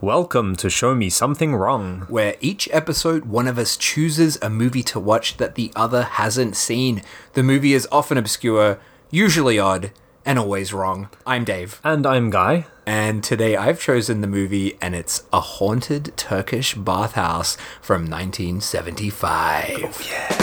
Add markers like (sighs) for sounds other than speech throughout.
Welcome to Show Me Something Wrong. where each episode one of us chooses a movie to watch that the other hasn't seen. The movie is often obscure, usually odd, and always wrong. I'm Dave, And I'm Guy. and today I've chosen the movie, and it's A Haunted Turkish Bathhouse from 1975. Oh, yeah.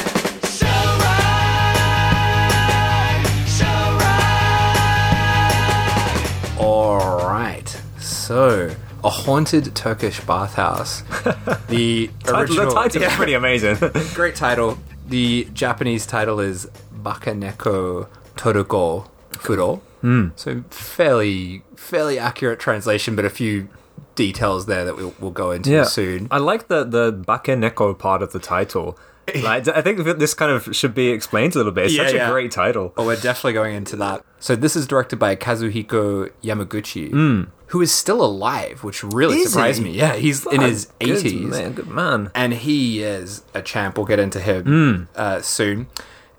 Alright, so. A haunted Turkish bathhouse. (laughs) The original the title's Yeah. pretty amazing. (laughs) Great title. The Japanese title is Bakeneko Toruko Furo. Hmm. So fairly fairly accurate translation, but a few details there that we'll, we'll go into soon. I like the the bakeneko part of the title. (laughs) Like, I think this kind of should be explained a little bit. It's Yeah, such yeah. a great title. Oh, we're definitely going into that. So this is directed by Kazuhiko Yamaguchi, who is still alive, which really. Is surprised he? me. Yeah, he's in his eighties. man, good man. and he is a champ. We'll get into him Hmm. uh, soon.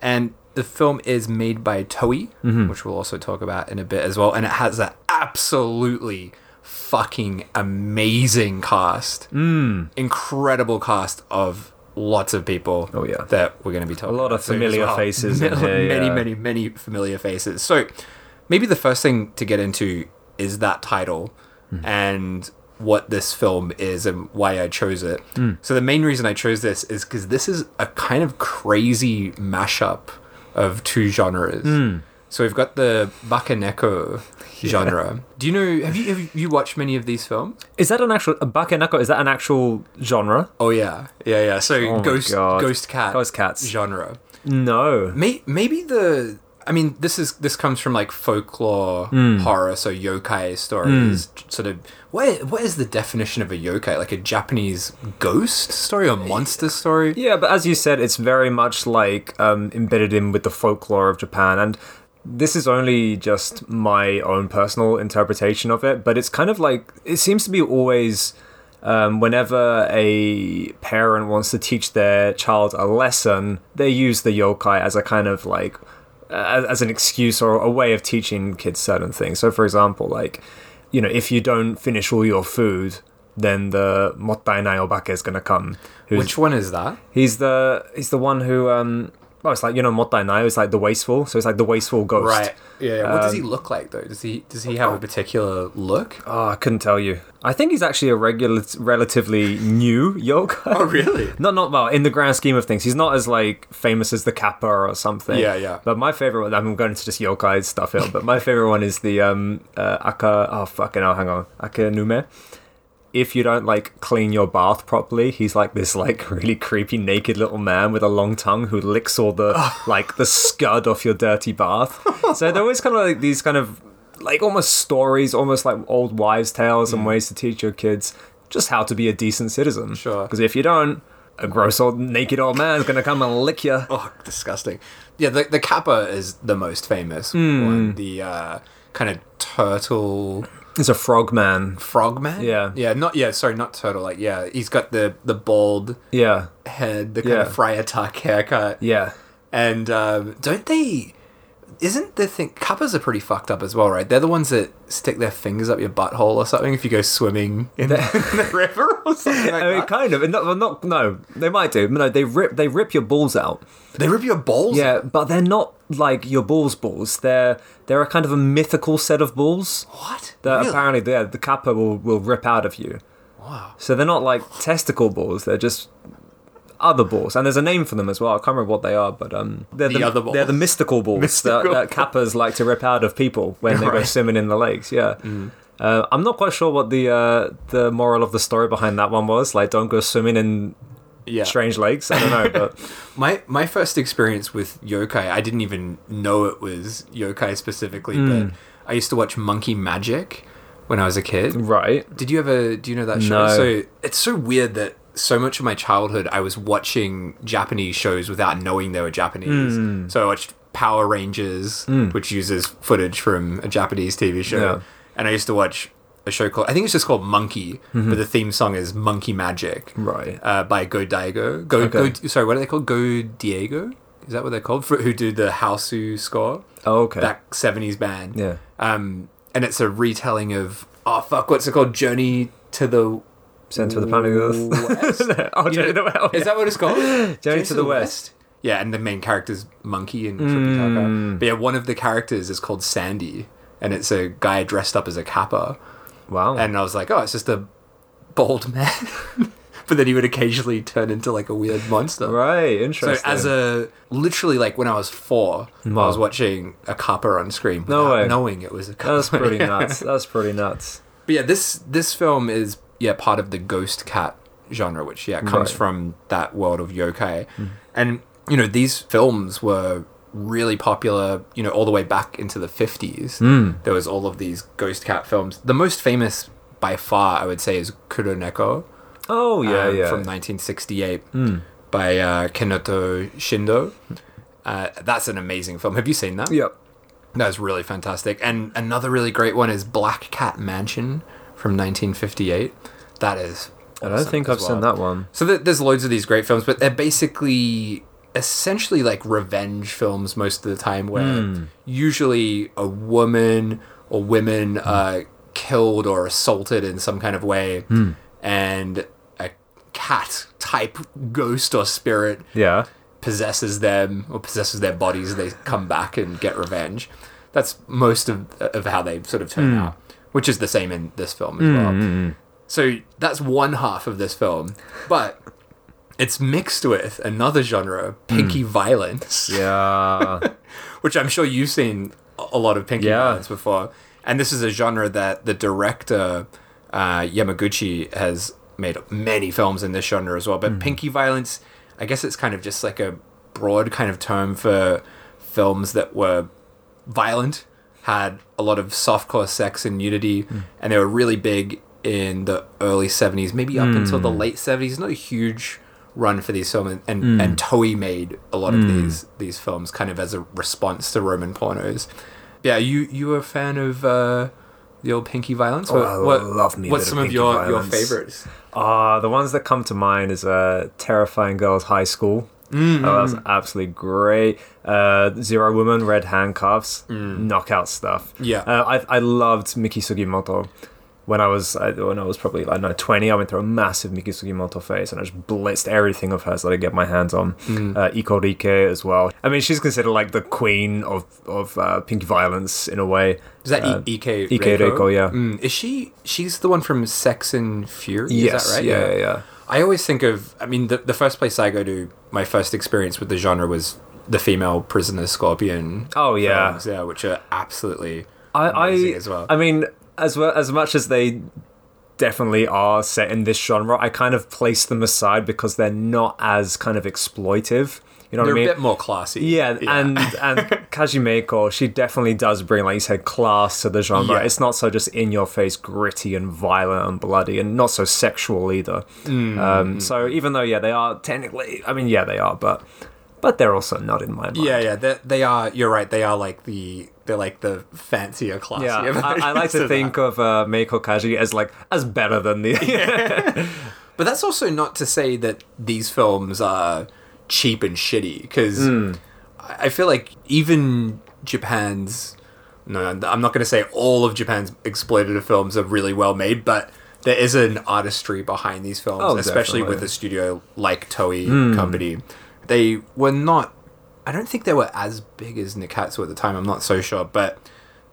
And the film is made by Toei, Mm-hmm. which we'll also talk about in a bit as well. And it has an absolutely fucking amazing cast, mm. incredible cast of lots of people. Oh, yeah. that we're going to be talking. A lot of familiar well. faces in (laughs) many, here, yeah. many, many familiar faces. So maybe the first thing to get into is that title Hmm. and what this film is and why I chose it. Hmm. So the main reason I chose this is because this is a kind of crazy mashup of two genres. Hmm. So we've got the bakeneko genre. Do you know? Have you have you watched many of these films? Is that an actual a bakeneko? Is that an actual genre? Oh yeah, yeah, yeah. So Oh ghost ghost cat Ghost cats. genre. No. May, maybe the I mean this is this comes from like folklore Hmm. horror, so yokai stories. Sort of what what is the definition of a yokai? Like a Japanese ghost story or monster story? Yeah, but as you said, it's very much like um, embedded in with the folklore of Japan, and this is only just my own personal interpretation of it. But it's kind of like it seems to be always um, whenever a parent wants to teach their child a lesson, they use the yokai as a kind of like as, as an excuse or a way of teaching kids certain things. So, for example, like you know, if you don't finish all your food. Then the mottainai obake is gonna come. Which one is that? He's the he's the one who um well it's like you know mottainai it's like the wasteful so it's like the wasteful ghost. Right. Yeah. What does Um, he look like though? Does he does he have a particular look? Oh, I couldn't tell you. I think he's actually a regular, relatively new (laughs) yokai. Oh, really? Not not well in the grand scheme of things. He's not as like famous as the Kappa or something. Yeah, yeah. But my favorite one. I'm going into just yokai stuff here. But my favorite one is the um uh, Aka. Oh fucking hell! Hang on, Akaname. If you don't like clean your bath properly, he's like this like (laughs) really creepy naked little man with a long tongue who licks all the (laughs) like the scud off your dirty bath. so they're always kind of like these kind of like almost stories, almost like old wives' tales and ways to teach your kids just how to be a decent citizen. Sure. Because if you don't, a gross old naked old man's gonna come and lick you. (laughs) Oh, disgusting. Yeah, the the kappa is the most famous Hmm. one. The uh, kind of turtle It's a frog man. frogman. Yeah. yeah, not yeah. Sorry, not turtle. Like yeah, he's got the the bald Yeah, head, the kind Yeah. of Friar Tuck haircut, yeah. and um, don't they? Isn't the thing kappas are pretty fucked up as well, right? They're the ones that stick their fingers up your butthole or something if you go swimming in, the, in (laughs) the river or something like (laughs) I mean, that. kind of. Not, well, not. No, they might do. No, they rip. They rip your balls out. They rip your balls. Yeah, but they're not like your balls. Balls. They're they're a kind of a mythical set of balls What? that Really? apparently yeah, the kappa will will rip out of you. Wow. So they're not like testicle balls. They're just other balls, and there's a name for them as well. I can't remember what they are, but um, they're The the. They're the mystical balls Mystical that, that (laughs) kappas like to rip out of people when they go Right. Mm. swimming in the lakes. Yeah. Uh, I'm not quite sure what the uh, the moral of the story behind that one was. Like, don't go swimming in Yeah. strange lakes. I don't know, but (laughs) My my first experience with yokai, I didn't even know it was yokai specifically, Hmm. but I used to watch Monkey Magic when I was a kid. right. Did you ever do you know that show? No. So it's so weird that so much of my childhood I was watching Japanese shows without knowing they were Japanese. Hmm. So I watched Power Rangers, which uses footage from a Japanese TV show, Yeah. and I used to watch a show called I think it's just called Monkey, Mm-hmm. but the theme song is Monkey Magic Right. uh, by Godiego. Go, Okay. Go, sorry, what are they called? Godiego? Is that what they're called? For, who do the Hausu score? Oh, okay. That 70s band. Yeah. Um, and it's a retelling of, oh, fuck, what's it called? Journey to the Center of the planet Earth. (laughs) oh, Journey to the West. Is that what it's called? (laughs) Journey to the West. Yeah, and the main character's Monkey and. Mm. But yeah, one of the characters is called Sandy, and it's a guy dressed up as a kappa. Wow. And I was like, oh, it's just a bald man. (laughs) but then he would occasionally turn into like a weird monster. right, interesting. So as a literally like when I was four, I was watching a copper on screen No way. knowing it was a kappa. That's pretty (laughs) nuts. That's pretty nuts. But yeah, this this film is yeah part of the ghost cat genre, which yeah comes Right. from that world of yokai, mm. and you know these films were really popular. You know, all the way back into the fifties. There was all of these ghost cat films. The most famous by far, I would say, is Kuroneko. Oh yeah, um, yeah. from 1968 by uh, Kaneto Shindo. Uh, that's an amazing film. Have you seen that? yep. That's really fantastic. And another really great one is Black Cat Mansion from 1958. That is. I don't think I've seen that one. So th- there's loads of these great films, but they're basically essentially like revenge films most of the time, where Hmm. usually a woman or women are killed or assaulted in some kind of way, Hmm. and a cat type ghost or spirit Yeah. possesses them or possesses their bodies they come back and get revenge that's most of, of how they sort of turn out which is the same in this film as well so that's one half of this film but it's mixed with another genre pinky hmm. violence. Yeah. (laughs) which i'm sure you've seen a- lot of pinky Yeah. violence before. And this is a genre that the director uh, yamaguchi has made many films in this genre as well. But hmm. pinky violence i guess it's kind of just like a broad kind of term for films that were violent had a lot of softcore sex and nudity hmm. and they were really big in the early 70s maybe up until the late 70s not a huge run for these films and, and, and Toei made a lot of these these films kind of as a response to Roman pornos yeah you you a fan of uh the old pinky violence Oh, I love me what's some of your violence. your favorites Ah, the ones that come to mind is uh, Terrifying Girls High School. Mm-hmm. Oh, that's absolutely great. Uh, Zero Woman, Red Handcuffs, knockout stuff. Mm. Yeah. uh, I I loved Miki Sugimoto. When I was I, when I was probably I don't know twenty, I went through a massive Miki Sugimoto phase, and I just blitzed everything of hers that I get my hands on. Mm. Uh, Iko Rike as well. I mean, she's considered like the queen of of uh, pink violence in a way. is that Uh, Ike Ike Reiko, yeah. Mm, is she she's the one from Sex and Fury Yes, is that right yeah, yeah, yeah. I always think of, I mean, the, the first place I go to, my first experience with the genre was the female prisoner scorpion. Oh, yeah. films, yeah, which are absolutely I, I as well. I mean, as well as much as they definitely are set in this genre, I kind of place them aside because they're not as kind of exploitive. You know They're what I mean? a bit more classy. yeah, and and (laughs) Kaji Meiko, she definitely does bring, like you said, class to the genre. Yeah. It's not so just in your face, gritty and violent and bloody, and not so sexual either. Mm. Um, so even though, yeah, they are technically, I mean, yeah, they are, but but they're also not in my mind. yeah, yeah. They, they are. You're right. They are like the they're like the fancier, class. Yeah, (laughs) I, I like to (laughs) versions think that. of uh, Meiko Kaji as like as better than the. (laughs) but that's also not to say that these films are cheap and shitty because Hmm. I feel like even Japan's no, I'm not going to say all of Japan's exploitative films are really well made, but there is an artistry behind these films, Oh, especially definitely. with a studio like Toei Hmm. Company. They were not. I don't think they were as big as Nikkatsu at the time. I'm not so sure, but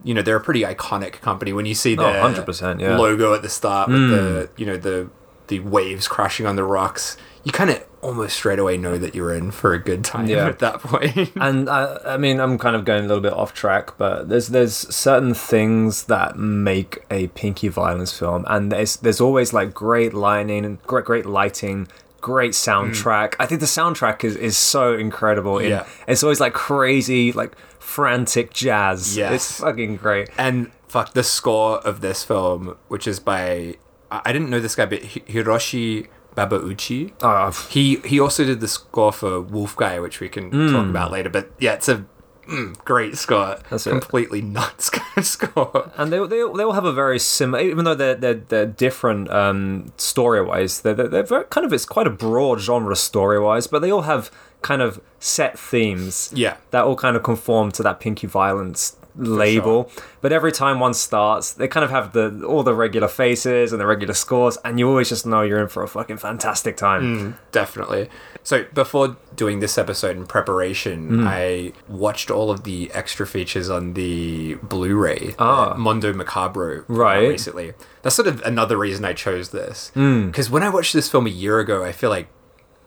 you know they're a pretty iconic company. When you see Oh, 100%, yeah. Hmm. logo at the start with the you know the the waves crashing on the rocks, you kind of almost straight away know that you're in for a good time Yeah. at that point. (laughs) and I, I mean, I'm kind of going a little bit off track, but there's there's certain things that make a pinky violence film, and there's there's always like great lighting and great great lighting. Great mm. soundtrack. I think the soundtrack is, is so incredible. In, Yeah. It's always like crazy, like frantic jazz. Yes. It's fucking great. And fuck the score of this film, which is by I didn't know this guy, but Hiroshi Babauchi. Oh, He he also did the score for Wolf Guy, which we can mm. talk about later. But yeah, it's a mm, (clears throat) great Scott. That's it. completely nuts (laughs) Scott. and they, they, they all have a very similar, even though they're they're, they're different um, story wise. They're, they're very, kind of it's quite a broad genre story wise, but they all have kind of set themes. Yeah. that all kind of conform to that pinky violence label. But every time one starts, they kind of have the all the regular faces and the regular scores, and you always just know you're in for a fucking fantastic time. Definitely. So before doing this episode in preparation, Hmm. I watched all of the extra features on the Blu-ray, Ah. uh, Mondo Macabro, Right. Recently. That's sort of another reason I chose this because when I watched this film a year ago, I feel like.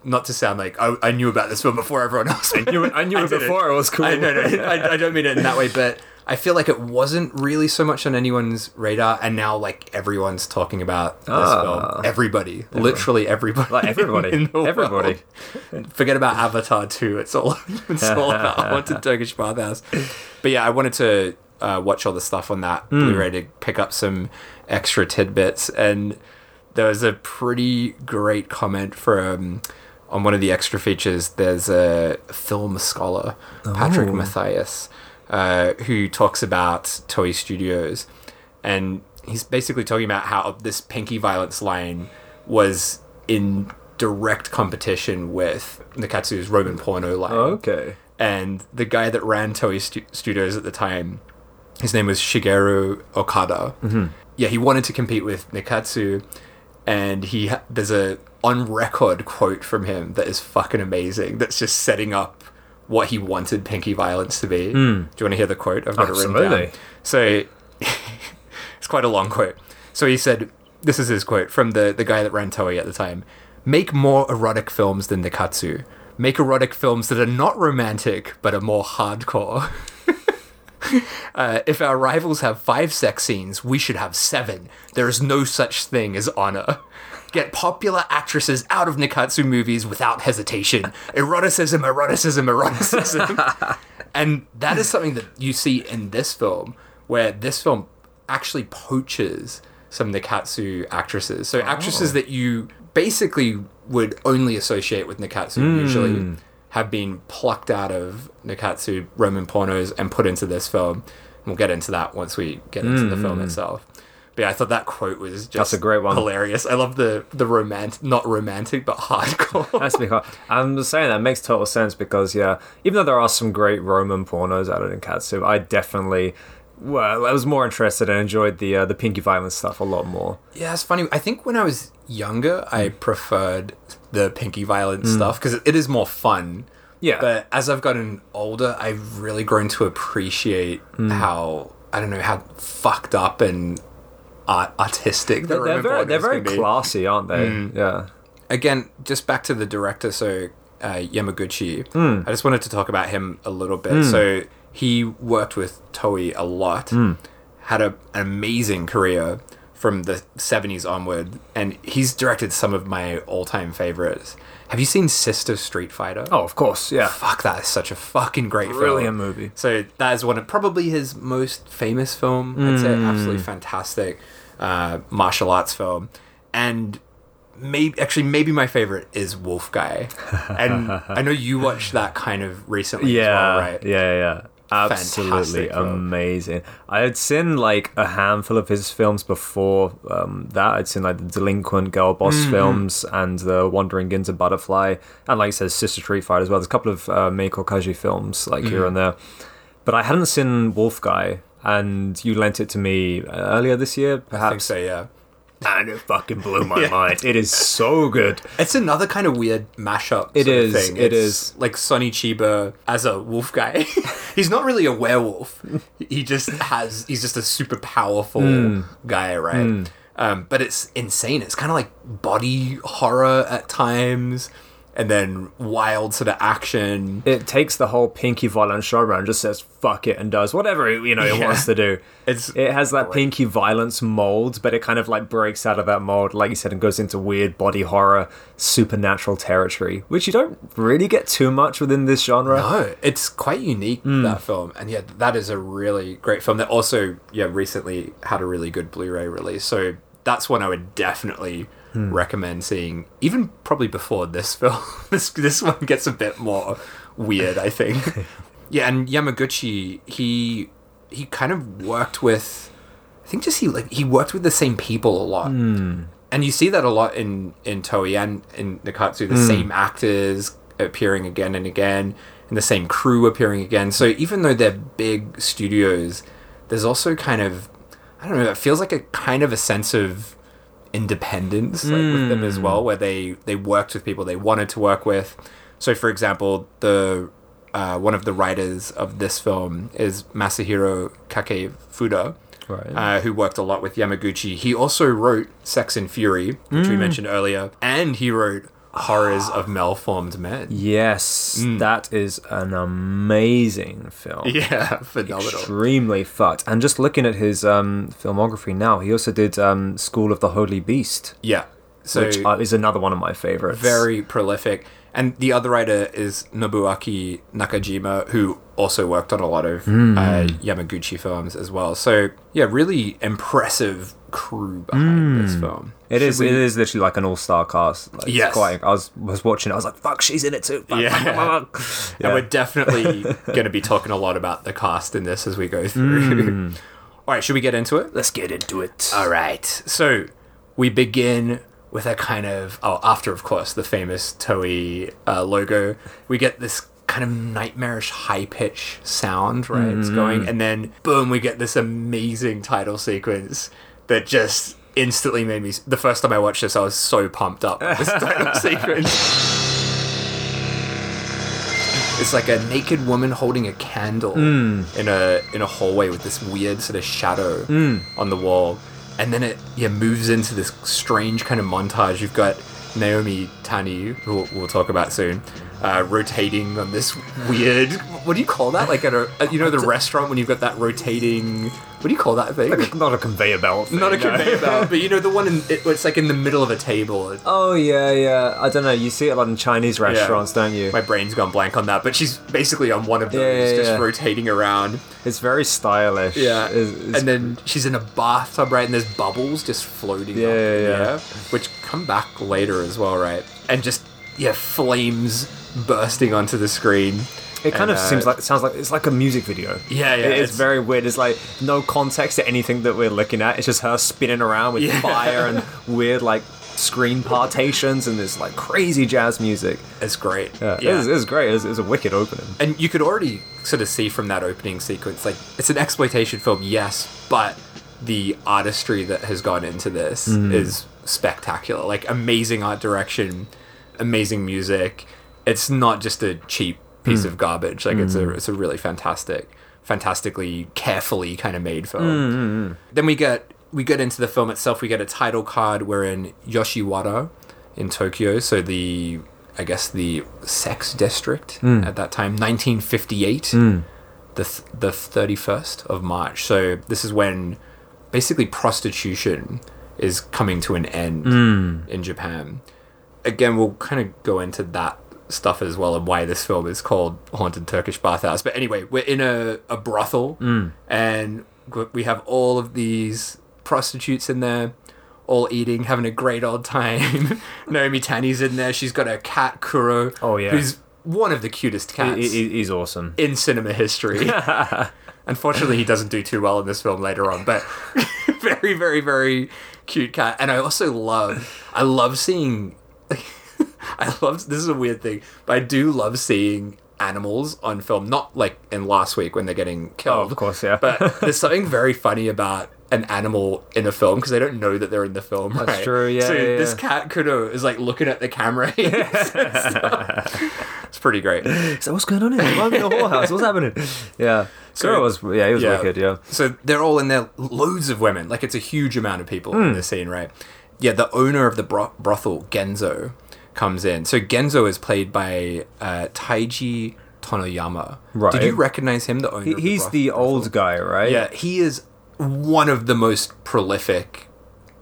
Not to sound like I, I knew about this film before everyone else. I knew it- I knew (laughs) it didn't. before it was cool. I, no, no, I, I don't mean it in that way, but I feel like it wasn't really so much on anyone's radar, and now like everyone's talking about this Ah. film. Everybody, literally everybody, Like everybody, (laughs) everybody. world. Forget about Avatar 2. It's all (laughs) it's all about (laughs) Haunted Turkish Bathhouse. But yeah, I wanted to uh, watch all the stuff on that Hmm. Blu-ray to pick up some extra tidbits, and there was a pretty great comment from on one of the extra features. There's a film scholar, Patrick Oh. Macias, uh, who talks about Toei Studios, and he's basically talking about how this Pinky Violence line was in direct competition with Nikkatsu's Roman porno line. Okay. And the guy that ran Toei stu- Studios at the time, his name was Shigeru Okada. Mm-hmm. Yeah, he wanted to compete with Nikatsu, and he ha- there's a on record quote from him that is fucking amazing. That's just setting up what he wanted Pinky Violence to be. Do you want to hear the quote? I've got it written Absolutely. down. So (laughs) it's quite a long quote. So he said, "This is his quote from the the guy that ran Toei at the time: Make more erotic films than Nikkatsu. Make erotic films that are not romantic but are more hardcore." (laughs) Uh, if our rivals have five sex scenes, we should have seven. There is no such thing as honor. Get popular actresses out of Nikkatsu movies without hesitation. Eroticism, eroticism, eroticism. (laughs) and that is something that you see in this film, where this film actually poaches some Nikkatsu actresses. So actresses oh. that you basically would only associate with Nikkatsu hmm. usually have been plucked out of Nikkatsu Roman pornos and put into this film. We'll get into that once we get into the hmm. film itself. But yeah, I thought that quote was just That's a great one. hilarious. I love the the romantic, not romantic, but hardcore. (laughs) That's because I'm just saying that makes total sense because yeah, even though there are some great Roman pornos out Nikkatsu, I definitely well, I was more interested and enjoyed the uh, the Pinky Violence stuff a lot more. Yeah, it's funny. I think when I was younger, I mm. preferred the Pinky Violence mm. stuff because it is more fun. Yeah. But as I've gotten older, I've really grown to appreciate mm. how I don't know how fucked up and artistic the They're Roman very they're very classy, aren't they? Yeah. Again, just back to the director, so uh, Yamaguchi. Hmm. I just wanted to talk about him a little bit. So he worked with Toei a lot, Hmm. had a, an amazing career from the 70s onward, and he's directed some of my all time favorites. Have you seen Sister Street Fighter? Oh, of course. Yeah. Fuck, that is such a fucking great film. Brilliant movie. So that is one of probably his most famous film. I'd say Mm. absolutely fantastic uh, martial arts film, and maybe actually maybe my favorite is Wolf Guy, (laughs) and I know you watched that kind of recently Yeah. as well, right? Yeah. Yeah. Absolutely amazing. I had seen like a handful of his films before um, that. I'd seen like the Delinquent Girl Boss Mm-hmm. films and the Wandering Ginza Butterfly, and like I said, Sister Tree Fight as well. There's a couple of uh, Meiko Kaji films like Mm-hmm. here and there, but I hadn't seen Wolf Guy, and you lent it to me earlier this year, perhaps. so. Yeah, And it fucking blew my (laughs) mind. It is so good. it's another kind of weird mashup. It sort of is, Thing. it is. like Sonny Chiba as a wolf guy. (laughs) he's not really a werewolf. (laughs) he just has. He's just a super powerful Hmm. guy, right? Um, but it's insane. It's kind of like body horror at times, and then wild sort of action. It takes the whole Pinky Violence genre and just says fuck it and does whatever it, you know it Yeah. wants to do. (laughs) It's It has that great. Pinky Violence mold, but it kind of like breaks out of that mold, like you said, and goes into weird body horror, supernatural territory, which you don't really get too much within this genre. No, it's quite unique Hmm. that film, and yeah, that is a really great film. That also, yeah, recently had a really good Blu-ray release. So that's one I would definitely Hmm. recommend seeing, even probably before this film. (laughs) this this one gets a bit more weird, I think. (laughs) yeah, and Yamaguchi, he he kind of worked with, I think just he like he worked with the same people a lot. And you see that a lot in in Toei and in Nikkatsu, the same actors appearing again and again. and the same crew appearing again. So even though they're big studios, there's also kind of I don't know. It feels like a kind of a sense of independence like, with them as well, where they they worked with people they wanted to work with. So, for example, the uh, one of the writers of this film is Masahiro Kakefuda, Right. uh, who worked a lot with Yamaguchi. He also wrote Sex and Fury, which Mm. we mentioned earlier, and he wrote Horrors of Malformed Men. yes, that is an amazing film. (laughs) Yeah, phenomenal. Extremely fucked. And just looking at his um, filmography now, he also did um, School of the Holy Beast, Yeah. So which uh, is another one of my favorites. very prolific. And the other writer is Nobuaki Nakajima, who also worked on a lot of Hmm. uh, Yamaguchi films as well. So yeah, really impressive crew behind this film. It Should is. we- It is literally like an all-star cast. Like, Yes. Quite. I was was watching. it, I was like, "Fuck, she's in it too." Fuck, Yeah. fuck, fuck, fuck. And we're definitely (laughs) going to be talking a lot about the cast in this as we go through. Hmm. (laughs) All right, should we get into it? Let's get into it. All right. So we begin with a kind of oh, after of course the famous Toei uh, logo, we get this kind of nightmarish high pitch sound, right? It's going, mm-hmm. and then boom, we get this amazing title sequence that just instantly made me. The first time I watched this, I was so pumped up. This title (laughs) sequence. It's like a naked woman holding a candle mm. in a in a hallway with this weird sort of shadow mm. on the wall, and then it yeah moves into this strange kind of montage. You've got Naomi Tani, who we'll talk about soon, uh, rotating on this weird. What do you call that? Like at a at, you know the restaurant when you've got that rotating. What do you call that thing? Not a conveyor belt. Thing, Not a no. conveyor (laughs) belt, but you know the one in it, it's like in the middle of a table. Oh yeah, yeah. I don't know. You see it a lot in Chinese restaurants, don't you? My brain's gone blank on that, but she's basically on one of those, Yeah, yeah, just yeah. rotating around. It's very stylish. Yeah, It's- it's- and then she's in a bathtub, right? And there's bubbles just floating Yeah, up yeah, yeah. which come back later as well, right? And just yeah, flames bursting onto the screen. it kind And, of uh, seems like it sounds like it's like a music video. Yeah, yeah, It- it's, it's- very weird. It's like no context to anything that we're looking at. It's just her spinning around with Yeah. fire and (laughs) weird like screen partitions and this like crazy jazz music. It's great. Yeah, It, was, it was great. It's, was, it was a wicked opening. and you could already sort of see from that opening sequence, like it's an exploitation film, yes, but the artistry that has gone into this Mm. is spectacular. Like amazing art direction, amazing music. It's not just a cheap piece Mm. of garbage. Like it's a hmm. it's a really fantastic, fantastically carefully kind of made film. Hmm, hmm, then we get we get into the film itself. We get a title card. We're in Yoshiwara in Tokyo. So the I guess the sex district at that time, 1958, the th- the 31st of March. So this is when basically prostitution is coming to an end in Japan. Again, we'll kind of go into that stuff as well and why this film is called Haunted Turkish Bathhouse. But anyway, we're in a, a brothel hmm. and we have all of these prostitutes in there. All eating, having a great old time. (laughs) Naomi Tani's in there. She's got her cat Kuro. Oh, yeah. who's one of the cutest cats he- he's awesome. in cinema history. (laughs) Unfortunately, he doesn't do too well in this film later on, but (laughs) very, very, very cute cat. And I also love, I love seeing, (laughs) I love, this is a weird thing, but I do love seeing animals on film, not like in last week when they're getting killed. Oh, of course, yeah. But (laughs) there's something very funny about an animal in a film because they don't know that they're in the film. That's right? true, yeah, So yeah, this yeah. cat Kuro is like looking at the camera. (laughs) it's pretty great. So what's going on here? I'm in a whorehouse. What's happening? Yeah. So- Kuro was yeah, he was wicked. Yeah. So they're all in there, loads of women. Like it's a huge amount of people Hmm. in the scene, right? Yeah, the owner of the bro- brothel, Genzo, comes in. So Genzo is played by uh, Taiji Tonoyama. Right. Did you recognize him, the owner? He, of he's broth- the old guy, right? Yeah, he is one of the most prolific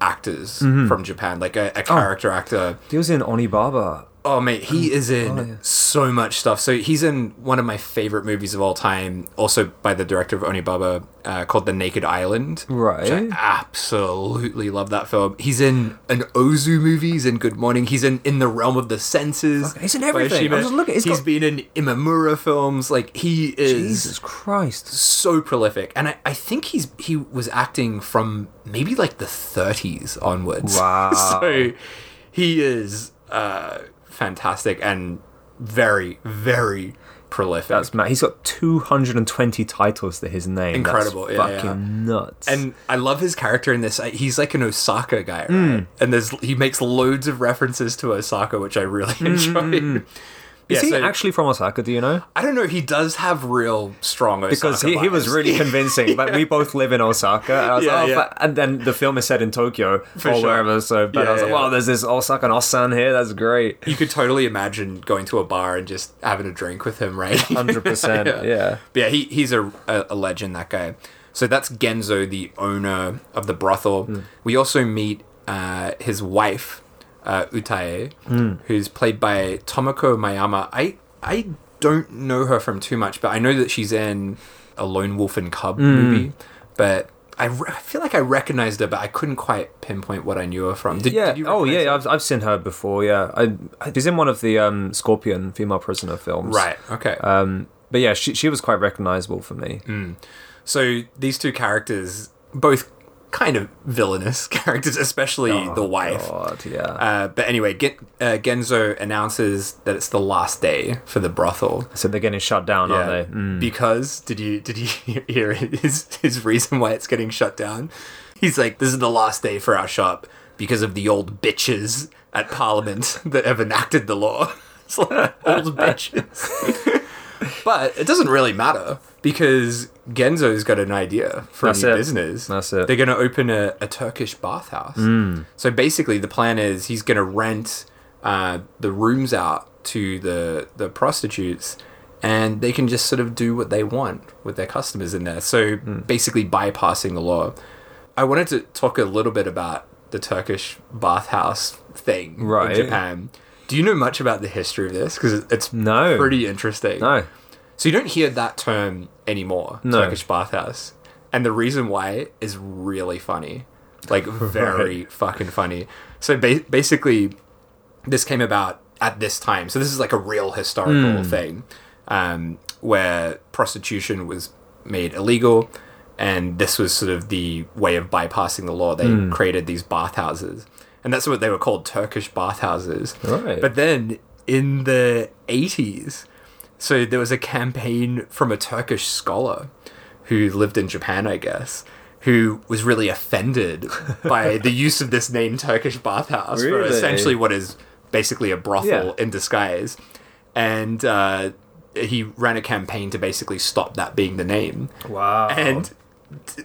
actors Mm-hmm. from Japan. Like a, a Oh. character actor. He was in Onibaba. Oh mate, he is in Oh, yeah. so much stuff. So he's in one of my favorite movies of all time, also by the director of Onibaba, uh, called The Naked Island. Right. Which I absolutely love that film. He's in an Ozu movie. He's in Good Morning. He's in In the Realm of the Senses. He's in everything. I'm just looking- he's he's got- been in Imamura films. Like he is Jesus Christ. so prolific and I, I think he's he was acting from maybe like the 30s onwards (laughs) Wow. so he is uh fantastic and very very prolific. That's mad. He's got 220 titles to his name. Incredible, That's yeah, fucking nuts. and I love his character in this. He's like an Osaka guy, right? Hmm. And there's he makes loads of references to Osaka, which I really enjoy. Is Yeah, he so- actually from Osaka? Do you know? I don't know. He does have real strong Osaka Because he, he was really (laughs) convincing. But we both live in Osaka, and, I was Yeah, like, oh, yeah. and then the film is set in Tokyo For or sure. wherever. So, but Yeah, I was like, yeah, wow, there's this Osaka and Osan here. That's great. You could totally imagine going to a bar and just having a drink with him, right? (laughs) Hundred percent. Yeah. But yeah, he, he's a, a, a legend, that guy. So that's Genzo, the owner of the brothel. Hmm. We also meet uh, his wife, uh, Utae, Hmm. who's played by Tomoko Mayama. I I don't know her from too much, but I know that she's in a Lone Wolf and Cub Hmm. movie. But I, re- I feel like I recognized her, but I couldn't quite pinpoint what I knew her from. Did, Yeah. did you oh, yeah. her? I've, I've seen her before. Yeah. I, I- she's in one of the um, Scorpion female prisoner films. Right. Okay. Um, but yeah, she she was quite recognizable for me. So these two characters, both kind of villainous (laughs) characters, especially the wife. Oh, God, yeah. Uh, but anyway, Gen- uh, Genzo announces that it's the last day for the brothel. so they're getting shut down, Yeah, aren't they? Mm. because did you did you (laughs) hear his his reason why it's getting shut down? He's like, this is the last day for our shop because of the old bitches at Parliament (laughs) that have enacted the law. It's like old bitches. but it doesn't really matter because Genzo's got an idea for That's a new it. business. That's it. They're going to open a, a Turkish bathhouse. So basically, the plan is he's going to rent uh, the rooms out to the the prostitutes, and they can just sort of do what they want with their customers in there. So basically, bypassing the law. I wanted to talk a little bit about the Turkish bathhouse thing Right. in Japan. Do you know much about the history of this? Because it's No. pretty interesting. No. So you don't hear that term anymore, No. Turkish bathhouse. And the reason why is really funny. Like, (laughs) very fucking funny. So ba- basically, this came about at this time. So this is like a real historical thing um, where prostitution was made illegal. And this was sort of the way of bypassing the law. They created these bathhouses. And that's what they were called Turkish bathhouses. Right. But then in the 80s, so there was a campaign from a Turkish scholar who lived in Japan, I guess, who was really offended (laughs) by the use of this name Turkish bathhouse for essentially what is basically a brothel Yeah. in disguise. And uh, he ran a campaign to basically stop that being the name. Wow. And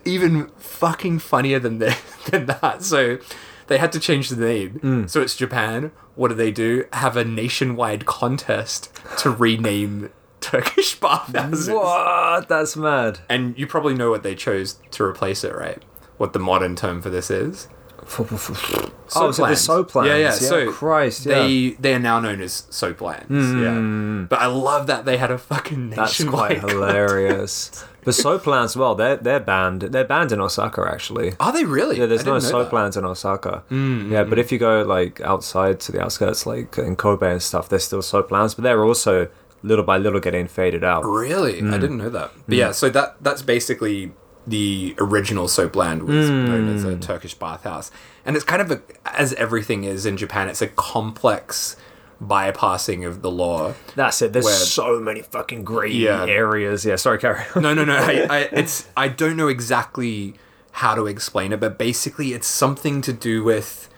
even fucking funnier than the, (laughs) than that. So they had to change the name. Mm. So it's Japan. What do they do? Have a nationwide contest to rename (laughs) Turkish bathhouses. what? That's mad. And you probably know what they chose to replace it, right? What the modern term for this is? (laughs) oh, so the Soaplands. Soaplands. Yeah, yeah. So Christ, yeah. they they are now known as Soaplands. Hmm. Yeah. But I love that they had a fucking nationwide. That's quite (laughs) hilarious. But Soaplands, as well, they're they're banned. They're banned in Osaka actually. Are they really? Yeah, there's no didn't know that. Soaplands in Osaka. Yeah, but if you go like outside to the outskirts, like in Kobe and stuff, there's still Soaplands, but they're also little by little getting faded out. Really? Mm. I didn't know that. But yeah, so that that's basically the original soapland was known as a Mm. Turkish bathhouse. And it's kind of a as everything is in Japan, it's a complex bypassing of the law. That's it. There's Where- so many fucking great Yeah. areas. Yeah, sorry, Carrie. No, no, no. I, I (laughs) it's I don't know exactly how to explain it, but basically it's something to do with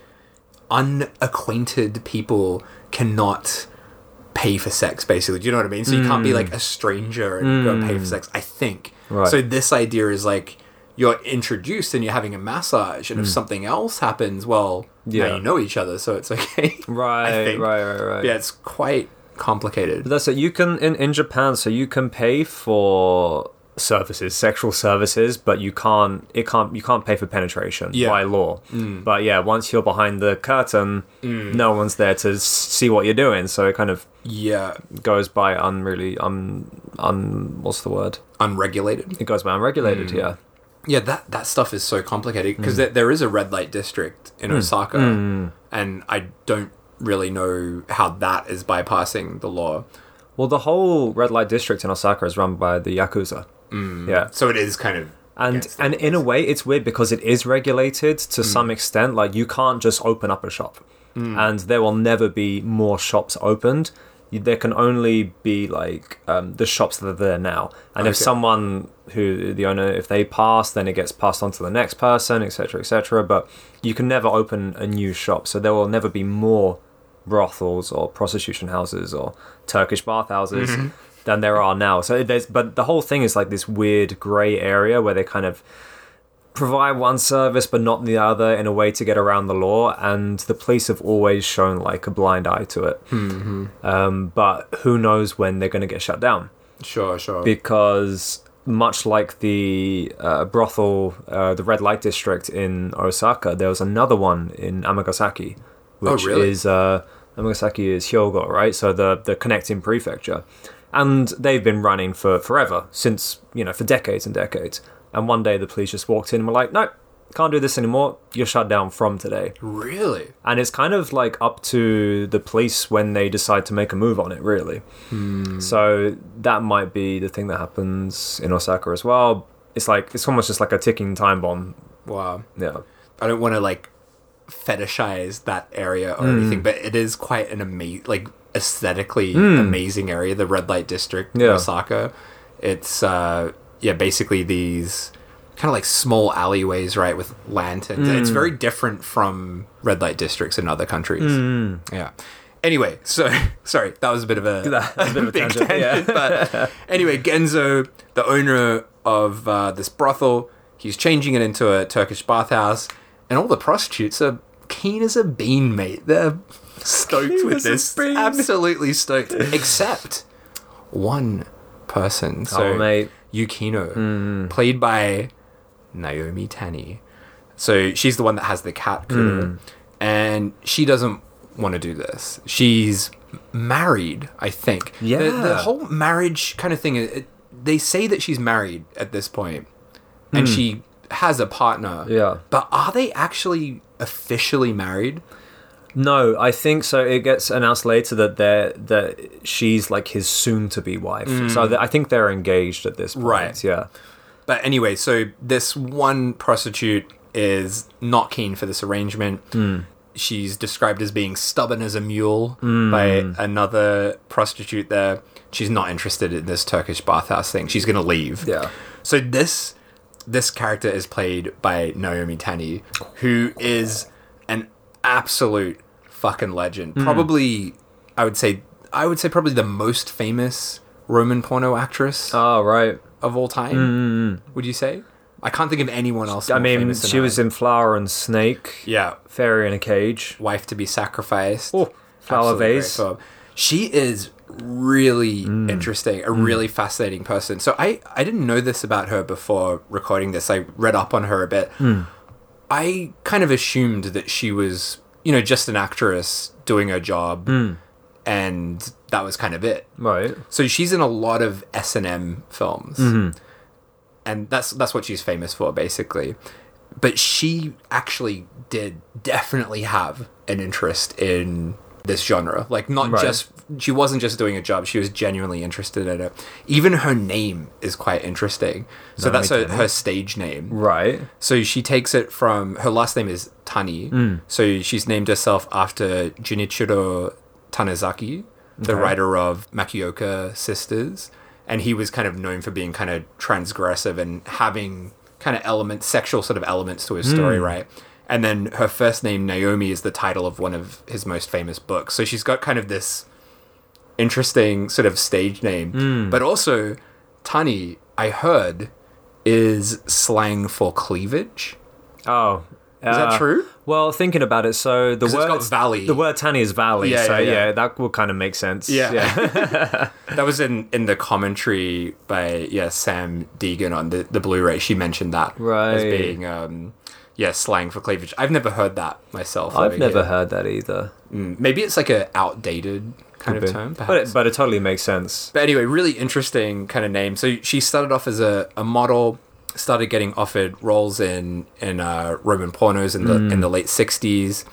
unacquainted people cannot pay for sex basically do you know what i mean so you can't be like a mm. stranger and go pay for sex i think Right. so this idea is like you're introduced and you're having a massage and if mm. something else happens well Yeah. now you know each other so it's (laughs) okay right, right, right, right. yeah it's quite complicated But that's it. You can in in Japan, so you can pay for services, sexual services, but you can't. It can't. You can't pay for penetration Yeah. by law. Mm. But yeah, once you're behind the curtain, mm. no one's there to see what you're doing. So it kind of yeah goes by unreally un un. What's the word? unregulated It goes by unregulated. Mm. Yeah. Yeah, that that stuff is so complicated Mm. because there, there is a red light district in Osaka, and I don't really know how that is bypassing the law. Well, the whole red light district in Osaka is run by the yakuza. Yeah. So it is kind of and and in a way it's weird because it is regulated to some Mm. extent like you can't just open up a shop and there will never be more shops opened there can only be like um, the shops that are there now, and if someone who the owner if they pass, then it gets passed on to the next person, etc., etc. But you can never open a new shop, so there will never be more brothels or prostitution houses or Turkish bathhouses than there are now. So there's, but the whole thing is like this weird grey area where they kind of provide one service but not the other in a way to get around the law, and the police have always shown like a blind eye to it. Um, but who knows when they're going to get shut down? Sure, sure. because much like the uh, brothel, uh, the red light district in Osaka, there was another one in Amagasaki, which Oh, really? is uh, Amagasaki is Hyogo, right? So the the connecting prefecture, and they've been running for forever since you know for decades and decades. And one day the police just walked in and were like, "Nope, can't do this anymore. You're shut down from today." really? And it's kind of like up to the police when they decide to make a move on it, really. So that might be the thing that happens in Osaka as well. It's like it's almost just like a ticking time bomb. Wow. Yeah. I don't want to like fetishize that area or Mm. anything, but it is quite an amazing, like aesthetically amazing area. The red light district, in Mm. Yeah. Osaka. It's uh, yeah, basically these kind of like small alleyways, right, with lanterns. It's Mm. very different from red light districts in other countries. Mm. Yeah. Anyway, so (laughs) sorry, that was a bit of a, a bit of a (laughs) big tangent, yeah. but anyway, Genzo, the owner of uh, this brothel, he's changing it into a Turkish bathhouse, and all the prostitutes are keen as a bean, mate. They're stoked Keen with this, absolutely stoked, except one person. So oh mate. Yukino, mm. played by Naomi Tani. So she's the one that has the cat Kuro, mm. and she doesn't want to do this. She's married, I think. The, the whole marriage kind of thing. It, they say that she's married at this point, and mm. she has a partner. Yeah. But are they actually officially married? No, I think so. It gets announced later that they're that she's like his soon-to-be wife. So th- I think they're engaged at this point. Right. Yeah. But anyway, so this one prostitute is not keen for this arrangement. Hmm. She's described as being stubborn as a mule hmm. by another prostitute there. She's not interested in this Turkish bathhouse thing. She's going to leave. Yeah. So this this character is played by Naomi Tani, who is an absolute fucking legend. Hmm. Probably, I would say, I would say probably the most famous Roman porno actress Oh right. of all time. Hmm, hmm, would you say? I can't think of anyone else. I mean, she was in Flower and Snake, yeah, Fairy in a Cage. wife to be sacrificed. Oh, Flower Vase. She is really Mm. interesting, a really fascinating person. So I I didn't know this about her before recording this. I read up on her a bit. Hmm. I kind of assumed that she was, you know, just an actress doing her job, Hmm. and that was kind of it. Right. So she's in a lot of S and M films, Mm-hmm. and that's that's what she's famous for, basically. But she actually did definitely have an interest in this genre. Like, not Right. just she wasn't just doing a job; she was genuinely interested in it. Even her name is quite interesting. So Naomi that's her, her stage name. Right. So she takes it from her last name is Tani. Mm. So she's named herself after Junichiro Tanizaki, the Okay. writer of Makioka Sisters, and he was kind of known for being kind of transgressive and having kind of elements, sexual sort of elements to his story, Mm. right? And then her first name Naomi is the title of one of his most famous books. So she's got kind of this interesting sort of stage name, Mm. but also Tani, I heard, is slang for cleavage. Oh. Is that true? Well, thinking about it, so the word valley. the word Tani is valley, Yeah, so yeah, yeah, yeah. that will kind of make sense. Yeah. (laughs) (laughs) That was in, in the commentary by yeah Sam Deegan on the, the Blu-ray. She mentioned that right. as being um, yeah slang for cleavage. I've never heard that myself. I've never here. heard that either. Mm, maybe it's like a outdated kind Could of be. term, but it, but it totally makes sense. But anyway, really interesting kind of name. So she started off as a, a model, started getting offered roles in in uh, Roman pornos in the in the late '60s,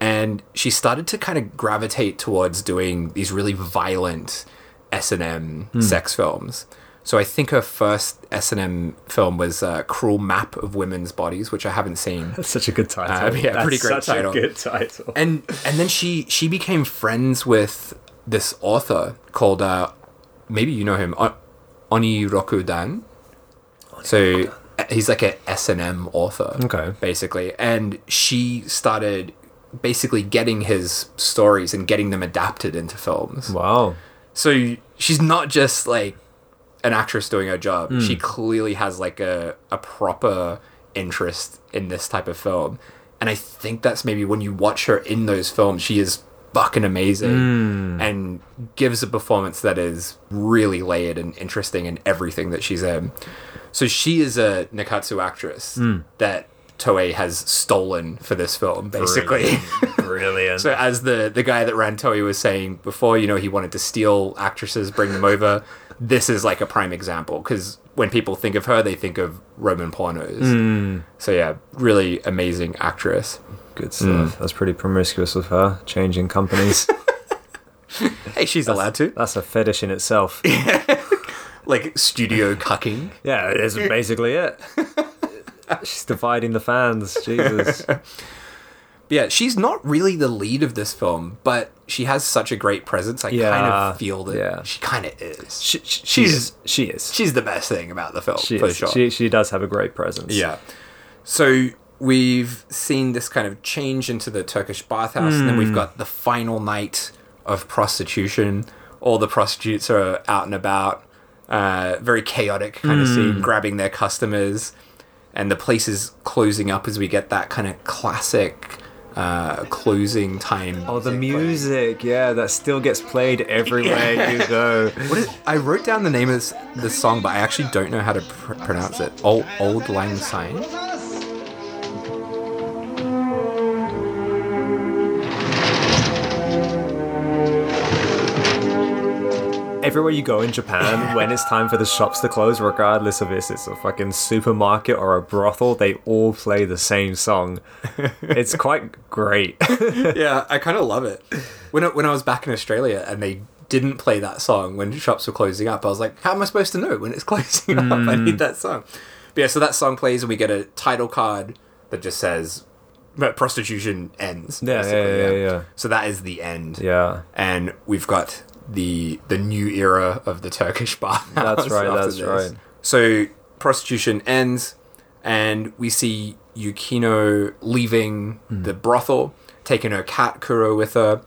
and she started to kind of gravitate towards doing these really violent S and M sex films. So I think her first S and M film was uh, "Cruel Map of Women's Bodies," which I haven't seen. (laughs) That's such a good title. Uh, yeah, That's pretty great such title. a good title. and and then she she became friends with this author called uh, maybe you know him O- Oniroku Dan. So he's like a S and M author, Okay. basically, and she started basically getting his stories and getting them adapted into films. Wow. So she's not just like an actress doing her job. She clearly has like a, a proper interest in this type of film. And I think that's maybe when you watch her in those films, she is fucking amazing mm. and gives a performance that is really layered and interesting in everything that she's in. So she is a Nikkatsu actress mm. that Toei has stolen for this film, basically. (laughs) Brilliant. So as the the guy that ran Toei was saying before, you know, he wanted to steal actresses, bring them over. This is like a prime example because when people think of her, they think of Roman pornos. Mm. So yeah, really amazing actress. Good stuff. Mm. That's pretty promiscuous of her, changing companies. (laughs) Hey, she's allowed to That's a fetish in itself. (laughs) like studio cucking. Yeah, that's basically it. She's dividing the fans. Jesus. (laughs) Yeah, she's not really the lead of this film, but she has such a great presence. I kind of feel that yeah. she kind of is. She, she, she She's- is. She is. She's the best thing about the film She for is. sure. She, she does have a great presence. Yeah. So we've seen this kind of change into the Turkish bathhouse, and then we've got the final night of prostitution. All the prostitutes are out and about. Uh, very chaotic kind of scene, grabbing their customers, and the place is closing up as we get that kind of classic uh, closing time. Oh, the music playing. Yeah, that still gets played everywhere (laughs) you go. What is, I wrote down the name of this, this song, but I actually don't know how to pr- pronounce it. Old, Auld Lang Syne? Everywhere you go in Japan, (laughs) when it's time for the shops to close, regardless of if it's a fucking supermarket or a brothel, they all play the same song. (laughs) It's quite great. (laughs) yeah, I kind of love it. When I, when I was back in Australia and they didn't play that song when shops were closing up, I was like, how am I supposed to know when it's closing up? I need hmm. that song. But yeah, so that song plays and we get a title card that just says "But prostitution ends. Yeah, yeah, yeah, yeah. So that is the end. yeah. And we've got the the new era of the Turkish (laughs) bath. That's right, that's this. right. So prostitution ends, and we see Yukino leaving Hmm. the brothel, taking her cat Kuro with her.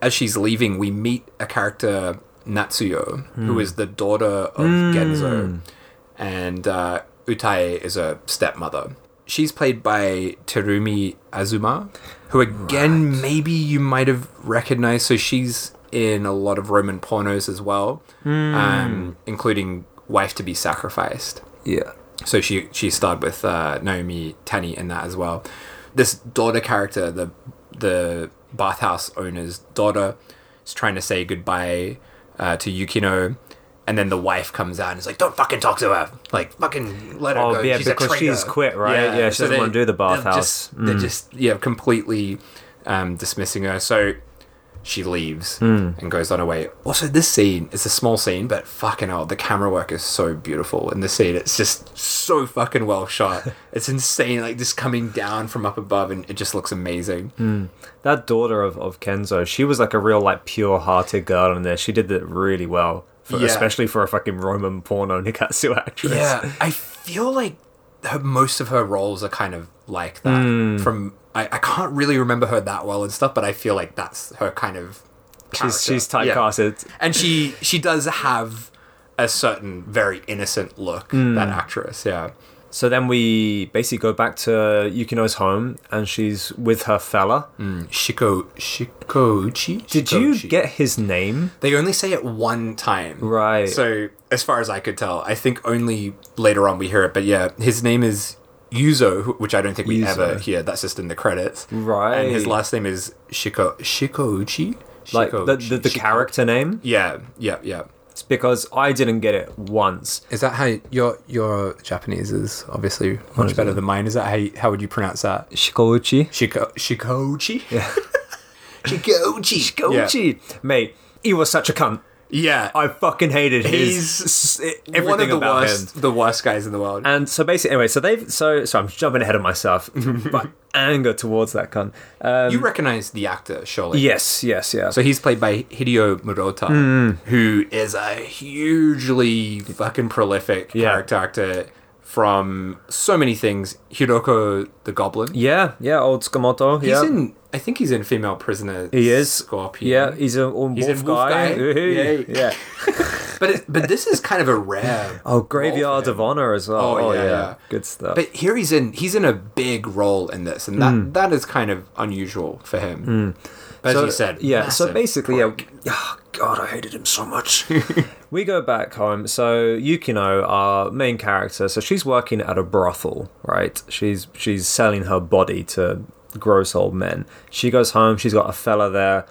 As she's leaving, we meet a character Natsuyo, Hmm. who is the daughter of Genzo, and uh, Utae is a stepmother. She's played by Terumi Azuma, who again maybe you might have recognized. So she's in a lot of Roman pornos as well, um, including Wife to be Sacrificed. Yeah. So she she starred with uh, Naomi Tani in that as well. This daughter character, the the bathhouse owner's daughter, is trying to say goodbye uh, to Yukino, and then the wife comes out and is like, "Don't fucking talk to her! Like, fucking let her Oh, go. yeah, she's because she's quit, right? Yeah, she doesn't wanna do the they're bathhouse. They're Mm. just yeah, completely um, dismissing her. So she leaves Hmm. and goes on her way. Also, this scene is a small scene, but fucking hell, the camera work is so beautiful in this scene. It's just so fucking well shot. (laughs) it's insane, like just coming down from up above, and it just looks amazing. Hmm. That daughter of, of Genzo, she was like a real like pure hearted girl in there. She did that really well. For, Yeah. Especially for a fucking Roman porno Nikkatsu actress. Yeah, I feel like her, most of her roles are kind of like that. Hmm. From I, I can't really remember her that well and stuff, but I feel like that's her kind of. She's character. she's Yeah. typecasted. and she she does have a certain very innocent look. Hmm. That actress, yeah. So then we basically go back to Yukino's home and she's with her fella. Shiko Shikochi. Did you get his name? They only say it one time, Right. So as far as I could tell, I think only later on we hear it. But yeah, his name is Yuzo, which I don't think we Yuzo. ever hear. That's just in the credits. Right. And his last name is Shiko Shikouchi. like the, the, the Shiko- character name? Yeah, yeah, yeah. It's because I didn't get it once. Is that how your your Japanese is obviously much better than mine? Is that how you, how would you pronounce that? Shikouchi. Shiko Shikochi. Yeah. Shikochi. (laughs) Shikouchi. Mate, he was such a cunt. Yeah, I fucking hated his He's s- one everything of the about worst, him. the worst guys in the world. And so basically, anyway, so they've so so I'm jumping ahead of myself, (laughs) but anger towards that cunt. Um, you recognize the actor, surely? yes, yes, yeah. So he's played by Hideo Murata, Hmm. who is a hugely fucking prolific Yeah. character actor from so many things. Hiruko the Goblin. yeah, yeah, old Tsukamoto. He's yeah. in. I think he's in Female Prisoner. He is. Scorpion. Yeah, he's a wolf He's a wolf guy. guy. (laughs) Yeah. yeah. (laughs) but it, but this is kind of a rare. Oh, Graveyard of. Honor as well. Oh, Oh, yeah, yeah, yeah. good stuff. But here he's in. He's in a big role in this, and that Hmm. that is kind of unusual for him. But so, as you said, yeah. So basically, yeah. Oh, God, I hated him so much. (laughs) we go back home. So Yukino, our main character, so she's working at a brothel, right? She's she's selling her body to gross old men. She goes home. She's got a fella there,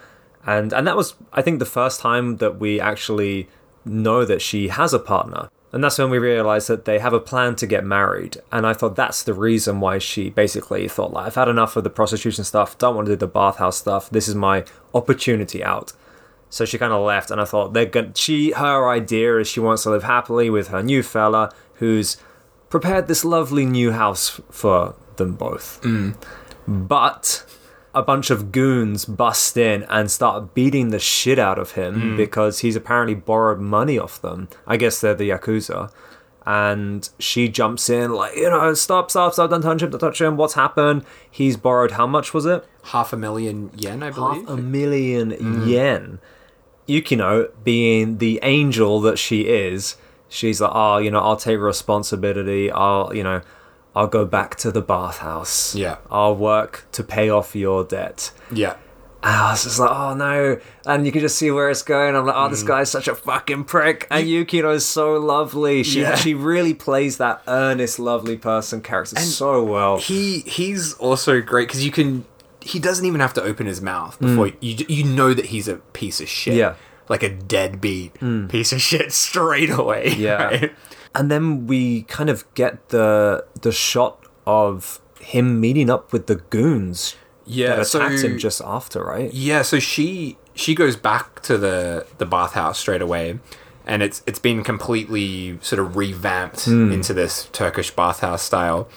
and and that was I think the first time that we actually know that she has a partner. And that's when we realized that they have a plan to get married. And I thought that's the reason why she basically thought, like, I've had enough of the prostitution stuff, don't want to do the bathhouse stuff. This is my opportunity out. So she kind of left, and I thought they're going. She, her idea is she wants to live happily with her new fella, who's prepared this lovely new house for them both. Mm. But a bunch of goons bust in and start beating the shit out of him mm. because he's apparently borrowed money off them. I guess they're the yakuza. And she jumps in like, you know, stop, stop, stop, don't touch him, don't touch him. What's happened? He's borrowed how much was it? half a million yen, I believe. half a million mm. yen. Yukino, being the angel that she is, she's like, oh, you know, I'll take responsibility. I'll, you know, I'll go back to the bathhouse. Yeah. I'll work to pay off your debt. yeah, And I was just like, oh no. And you can just see where it's going. I'm like, oh, Mm. this guy's such a fucking prick. And Yukino is so lovely. She Yeah. she really plays that earnest, lovely person character so well. he he's also great because you can. He doesn't even have to open his mouth before you you know that he's a piece of shit. Mm. Yeah. Mm. like a deadbeat piece of shit straight away. (laughs) Yeah. right? And then we kind of get the the shot of him meeting up with the goons yeah. that attacked so him just after, right? Yeah, so she she goes back to the the bathhouse straight away, and it's it's been completely sort of revamped Hmm. into this Turkish bathhouse style,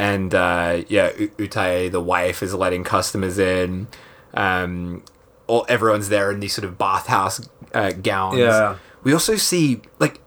and uh, yeah, U- Utae the wife is letting customers in, um, all everyone's there in these sort of bathhouse uh, gowns. Yeah. we also see like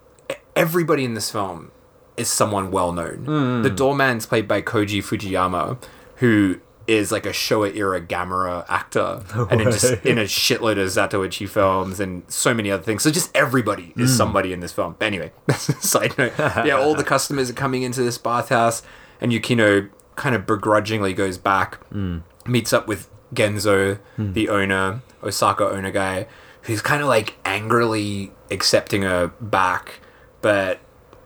everybody in this film is someone well known. Hmm. The doorman's played by Koji Fujiyama, who is like a Showa era Gamera actor, and in just in a shitload of Zatoichi films and so many other things. So just everybody is somebody in this film. Anyway, that's (laughs) a side note. yeah, all the customers are coming into this bathhouse, and Yukino kind of begrudgingly goes back, hmm. meets up with Genzo, hmm. the owner, Osaka owner guy, who's kind of like angrily accepting her back, but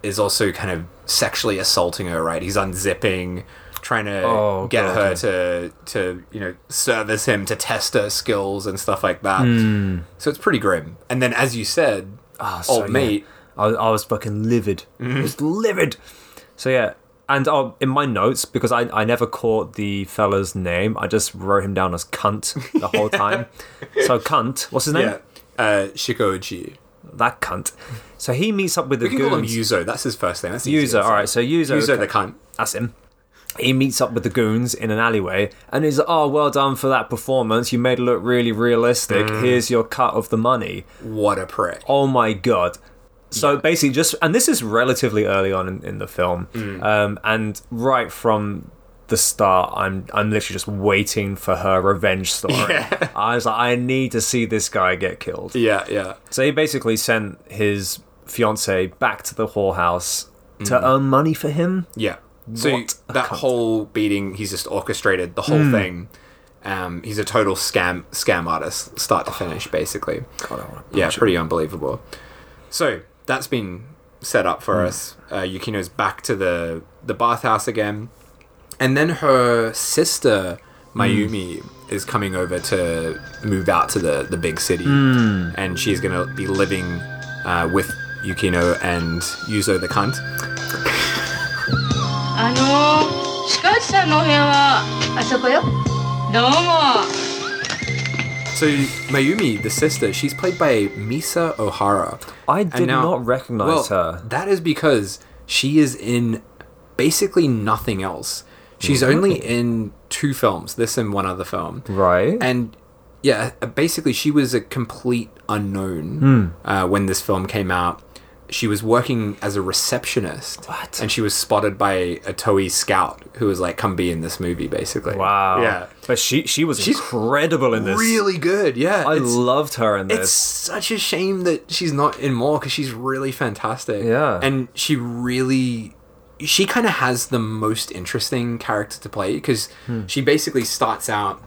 is also kind of sexually assaulting her. Right? He's unzipping, trying to Oh, get God, her yeah. to to you know service him to test her skills and stuff like that. Hmm. So it's pretty grim. And then, as you said, Oh, so, old yeah. mate. I, I was fucking livid. Mm-hmm. I was livid. So yeah, and uh, in my notes because I I never caught the fella's name, I just wrote him down as cunt the whole (laughs) time. so cunt, what's his name? Yeah, uh, Shikoji. That cunt. So he meets up with the We can call him goons. Yuzo. That's his first name. That's easiest. all right. So user, Yuzo the cunt. That's him. He meets up with the goons in an alleyway and he's like, Oh, well done for that performance. You made it look really realistic. Mm. Here's your cut of the money. What a prick. Oh my god. So basically, just and this is relatively early on in, in the film, Mm. um, and right from the start, I'm I'm literally just waiting for her revenge story. (laughs) Yeah. I was like, I need to see this guy get killed. Yeah, yeah. So he basically sent his fiance back to the whorehouse to Mm. earn money for him. Yeah. So What that whole beating, he's just orchestrated the whole thing. Um, he's a total scam scam artist, start to finish, basically. God, Yeah, pretty unbelievable. So that's been set up for us. Uh, Yukino's back to the the bathhouse again, and then her sister Mayumi is coming over to move out to the the big city, and she's gonna be living uh, with Yukino and Yuzo the cunt. あのー、鹿内さんのお部屋はあそこよどうも So Mayumi, the sister, she's played by Misa Ohara. I did now- not recognize well, her. That is because she is in basically nothing else. She's only in two films, this and one other film. Right. And yeah, basically, she was a complete unknown Hmm. uh, when this film came out. She was working as a receptionist. What? And she was spotted by a Toei scout who was like, come be in this movie, basically. wow. Yeah. But she she was She's incredible in this. Really good, yeah. I loved her in this. it's such a shame that she's not in more because she's really fantastic. Yeah. And she really. She kind of has the most interesting character to play because Hmm. she basically starts out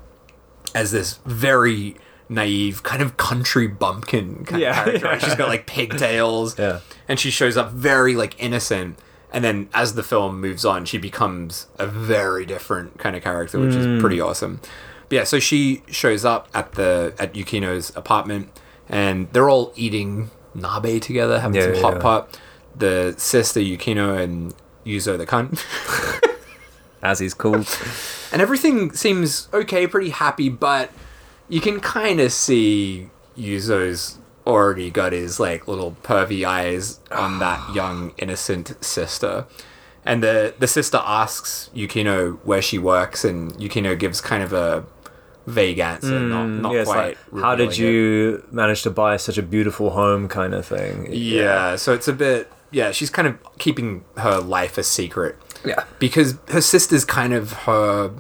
as this very naive kind of country bumpkin kind Yeah, of character. right? yeah. She's got like pigtails. Yeah. And she shows up very like innocent. And then as the film moves on, she becomes a very different kind of character, which Hmm. is pretty awesome. But yeah, so she shows up at the at Yukino's apartment and they're all eating nabe together, having Yeah, some yeah, hot yeah. pot. The sister Yukino and Yuzo the cunt. (laughs) as he's called. and everything seems okay, pretty happy, but you can kind of see Yuzo's already got his like little pervy eyes on that (sighs) young innocent sister. And the the sister asks Yukino where she works, and Yukino gives kind of a vague answer, not not Mm, yeah, quite. like, how did revealing it. you manage to buy such a beautiful home kind of thing? Yeah, so it's a bit. Yeah, she's kind of keeping her life a secret. Yeah. because her sister's kind of her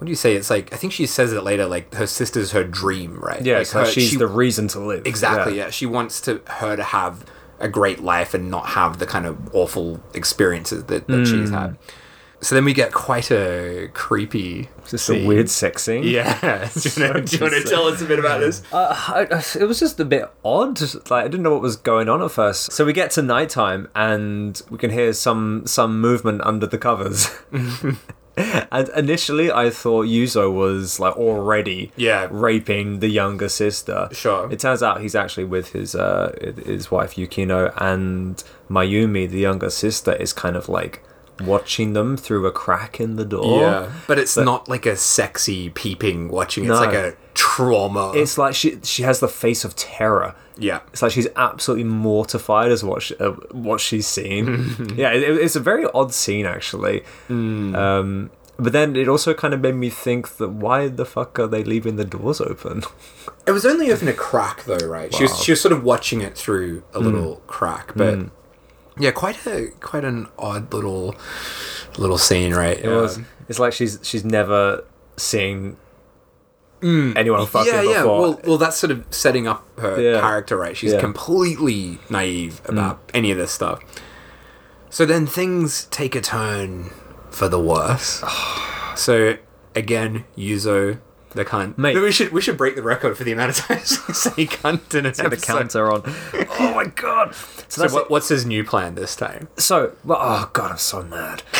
what do you say it's like i think she says it later like her sister's her dream right Yeah, like her- she's she- the reason to live. exactly yeah. she wants to her to have a great life and not have the kind of awful experiences that, that she's Hmm. had so then we get quite a creepy Just scene. a weird sex scene. yeah (laughs) do you want (laughs) to tell us a bit about this Uh, I- it was just a bit odd. Like I didn't know what was going on at first. So we get to nighttime and we can hear some some movement under the covers. (laughs) (laughs) and initially, I thought Yuzo was like already Yeah. raping the younger sister. Sure. It turns out he's actually with his uh his wife Yukino and Mayumi, the younger sister, is kind of like watching them through a crack in the door. yeah but it's not like a sexy peeping watching it's No. like a trauma It's like she she has the face of terror. yeah It's like she's absolutely mortified as what she, uh, what she's seen. (laughs) yeah, it, it's a very odd scene actually. Um, but then it also kind of made me think that why the fuck are they leaving the doors open? It was only open a crack though, right? She was she was sort of watching it through a little crack, but yeah, quite a quite an odd little little scene, right? It was. It's like she's she's never seen anyone fucking yeah, yeah. before. Well, well, that's sort of setting up her Yeah. character, right? She's Yeah. Mm. completely naive about any of this stuff. So then things take a turn for the worse. (sighs) so again, Yuzo the cunt. Mate. we should we should break the record for the amount of times (laughs) we say cunt in an episode. the episode. counter on. (laughs) oh my god! So, So what, what's his new plan this time? so well, oh god, I'm so mad. (laughs)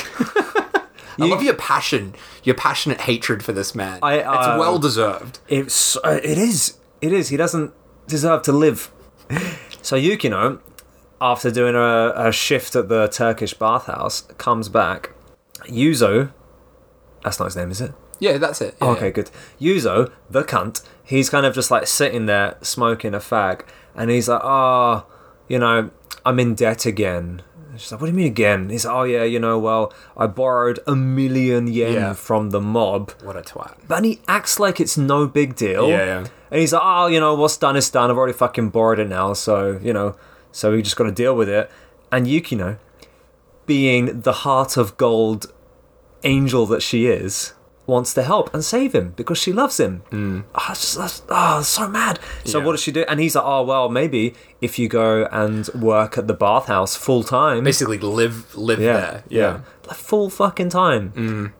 I love your passion, your passionate hatred for this man. I, it's uh, well deserved. It's uh, it is it is. He doesn't deserve to live. So Yukino, after doing a, a shift at the Turkish bathhouse, comes back. Yuzo, that's not his name, is it? Yeah, that's it. Yeah, okay, good. Yuzo, the cunt, he's kind of just like sitting there smoking a fag, and he's like, "Oh, you know, I'm in debt again." She's like, "What do you mean again?" He's like, "Oh yeah, you know, well, I borrowed a million yen Yeah. from the mob." What a twat. But he acts like it's no big deal. Yeah, yeah. And he's like, oh, you know, what's done is done. I've already fucking borrowed it now, so you know, so we just got to deal with it. And Yukino, being the heart of gold angel that she is, wants to help and save him because she loves him. Mm. Oh, just, that's, oh, so mad. So Yeah. what does she do? And he's like, oh well, maybe if you go and work at the bathhouse full time, Basically, live live yeah, there. yeah, like full fucking time.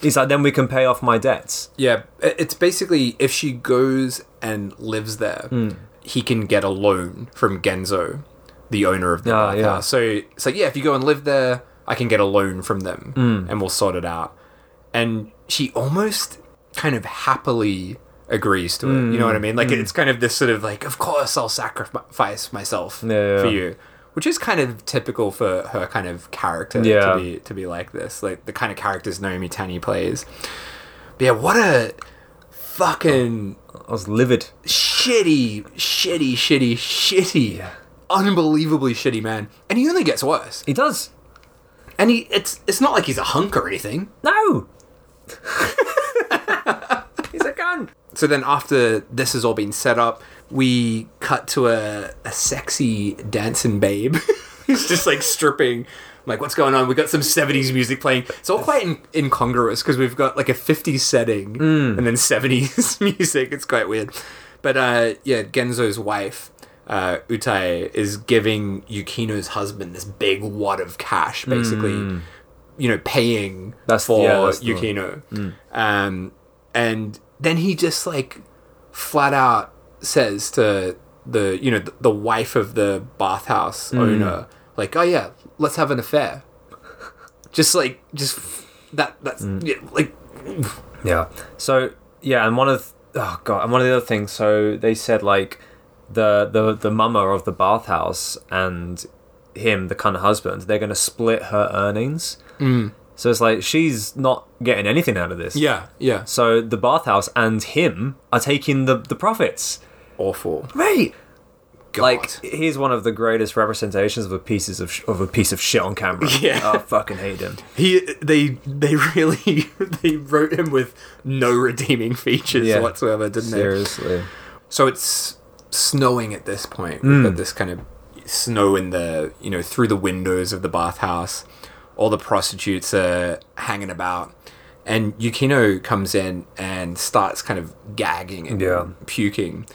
He's like, then we can pay off my debts. Yeah, it's basically if she goes and lives there, Hmm. he can get a loan from Genzo, the owner of the Ah, bathhouse. yeah. So it's yeah, if you go and live there, I can get a loan from them, Hmm. and we'll sort it out. And she almost kind of happily agrees to it. You know what I Hmm. mean? Like it's kind of this sort of like, of course I'll sacrifice myself Yeah, for you. Which is kind of typical for her kind of character Yeah. to be to be like this, like the kind of characters Naomi Tani plays. But yeah, what a fucking I was livid. shitty, shitty, shitty, shitty, unbelievably shitty man. And he only gets worse. He does. And he it's it's not like he's a hunk or anything. No. (laughs) He's a gun. So then after this has all been set up, we cut to a, a sexy dancing babe (laughs) who's just like stripping. I'm like, what's going on? We got some 70s music playing. It's all quite in- incongruous because we've got like a 50s setting and then 70s (laughs) music. It's quite weird. But uh, yeah, Genzo's wife, uh, Utae, is giving Yukino's husband this big wad of cash, basically, you know, paying That's- for yeah, that's. Yukino. Um, and then he just like flat out says to the you know the, the wife of the bathhouse Hmm. owner like oh yeah let's have an affair (laughs) just like just that that's Hmm. yeah, like Yeah. So yeah, and one of oh god, and one of the other things. So they said like the the the mama of the bathhouse and him, the kind of husband, they're going to split her earnings. Mm. So it's like she's not getting anything out of this. yeah yeah So the bathhouse and him are taking the the profits. awful Right. God. Like he's one of the greatest representations of a pieces of sh- of a piece of shit on camera. (laughs) Yeah. I fucking hate him. he they they really (laughs) they wrote him with no redeeming features Yeah. whatsoever didn't they Seriously. So it's snowing at this point. We've got this kind of snow in the, you know, through the windows of the bathhouse. All the prostitutes are hanging about. And Yukino comes in and starts kind of gagging and Yeah. puking.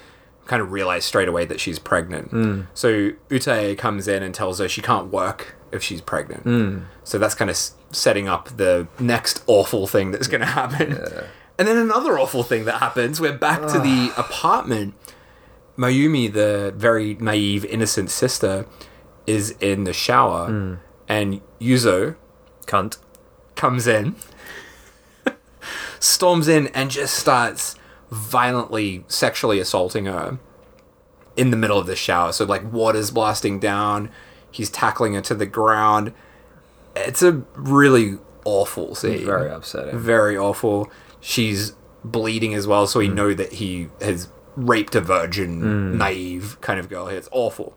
Kind of realize straight away that she's pregnant. Mm. So Utae comes in and tells her she can't work if she's pregnant. Mm. So that's kind of s- setting up the next awful thing that's going to happen. And then another awful thing that happens. We're back to the ah. apartment. Mayumi, the very naive, innocent sister, is in the shower, mm. And Yuzo Cunt. comes in, (laughs) storms in, and just starts violently sexually assaulting her in the middle of the shower. So, like, water's blasting down, he's tackling her to the ground. It's a really awful scene. Very upsetting. Very awful. She's bleeding as well, so we hmm. know that he has raped a virgin, hmm. naive kind of girl. here. It's awful.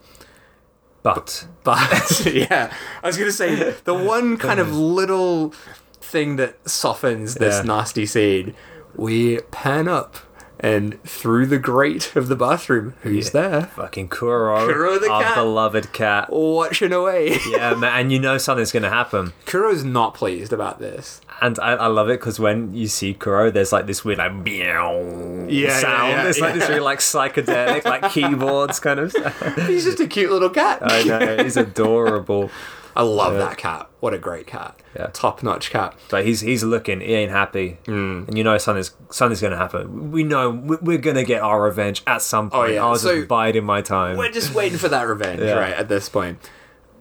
But But (laughs) (laughs) yeah, I was gonna say the one kind of little thing that softens this Yeah. nasty scene. We pan up, and through the grate of the bathroom, who's there? fucking Kuro, Kuro the our cat. beloved cat. Watching away. Yeah, man, and you know something's gonna happen. Kuro's not pleased about this. And I, I love it because when you see Kuro, there's like this weird like meow Yeah, sound. yeah, yeah, it's like this yeah. really like psychedelic, like keyboards kind of. stuff. (laughs) He's just a cute little cat. I know he's (laughs) adorable, I love that cat. What a great cat. Yeah. Top notch cat. but he's he's looking. He ain't happy, Hmm. and you know something's something's gonna happen. We know we- we're gonna get our revenge at some point. Oh, yeah, I was so- just biding my time. We're just waiting for that revenge, Yeah. right, at this.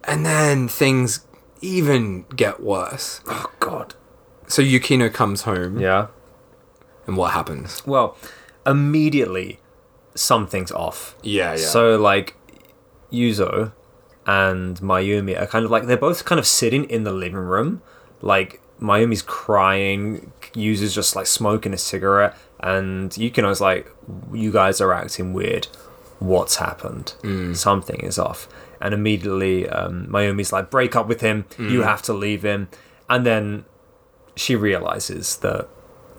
And then things even get worse. oh God. So Yukino comes home, Yeah. and what happens? Well, immediately something's off. Yeah, yeah. So like Yuzo and Mayumi are kind of like they're both kind of sitting in the living room. Like Mayumi's crying, Yuzo's just like smoking a cigarette, and Yukino's like, You guys are acting weird. What's happened? Something is off. And immediately um, Mayumi's like, break up with him, you have to leave him. And then she realizes that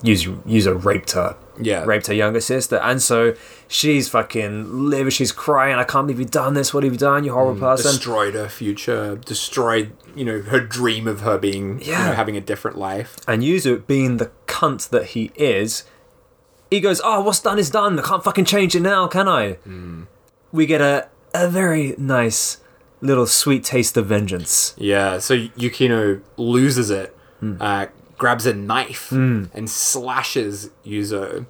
Yuzo raped her Yeah. raped her younger sister, and so she's fucking livid. She's crying. I can't believe you've done this. What have you done? You horrible person. destroyed her future, destroyed, you know, her dream of her being, you know, having a different life. and Yuzo, being the cunt that he is, he goes, "Oh, what's done is done. I can't fucking change it now, can I?" We get a a very nice little sweet taste of vengeance. Yeah, so Yukino loses it, Hmm. uh, grabs a knife, and slashes Yuzo.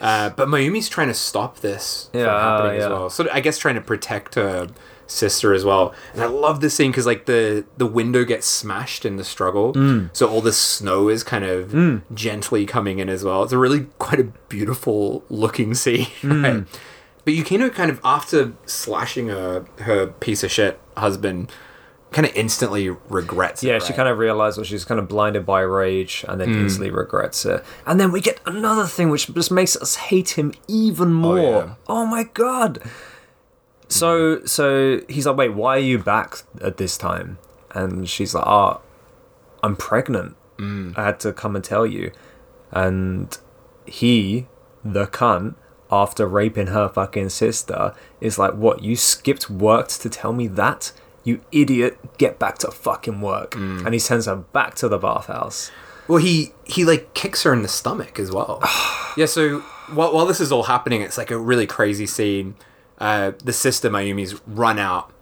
Uh, but Mayumi's trying to stop this from Yeah, happening as yeah. well. So I guess trying to protect her sister as well. And I love this scene because like the the window gets smashed in the struggle, Hmm. so all the snow is kind of gently coming in as well. It's a really quite a beautiful looking (laughs) scene. Right? But Yukino kind of after slashing her her piece of shit husband kind of instantly regrets. Yeah, it, she kind of realizes that she's kind of blinded by rage and then instantly regrets it. And then we get another thing which just makes us hate him even more. yeah. Oh, my god. So so he's like, "Wait, why are you back at this time?" And she's like, "Ah, I'm pregnant. I had to come and tell you." And he, the cunt, after raping her fucking sister, is like, "What? You skipped work to tell me that?" You idiot, get back to fucking work. And he sends her back to the bathhouse. Well, he he like kicks her in the stomach as well. (sighs) yeah. So while while this is all happening, it's like a really crazy scene. Uh, the sister Mayumi's run out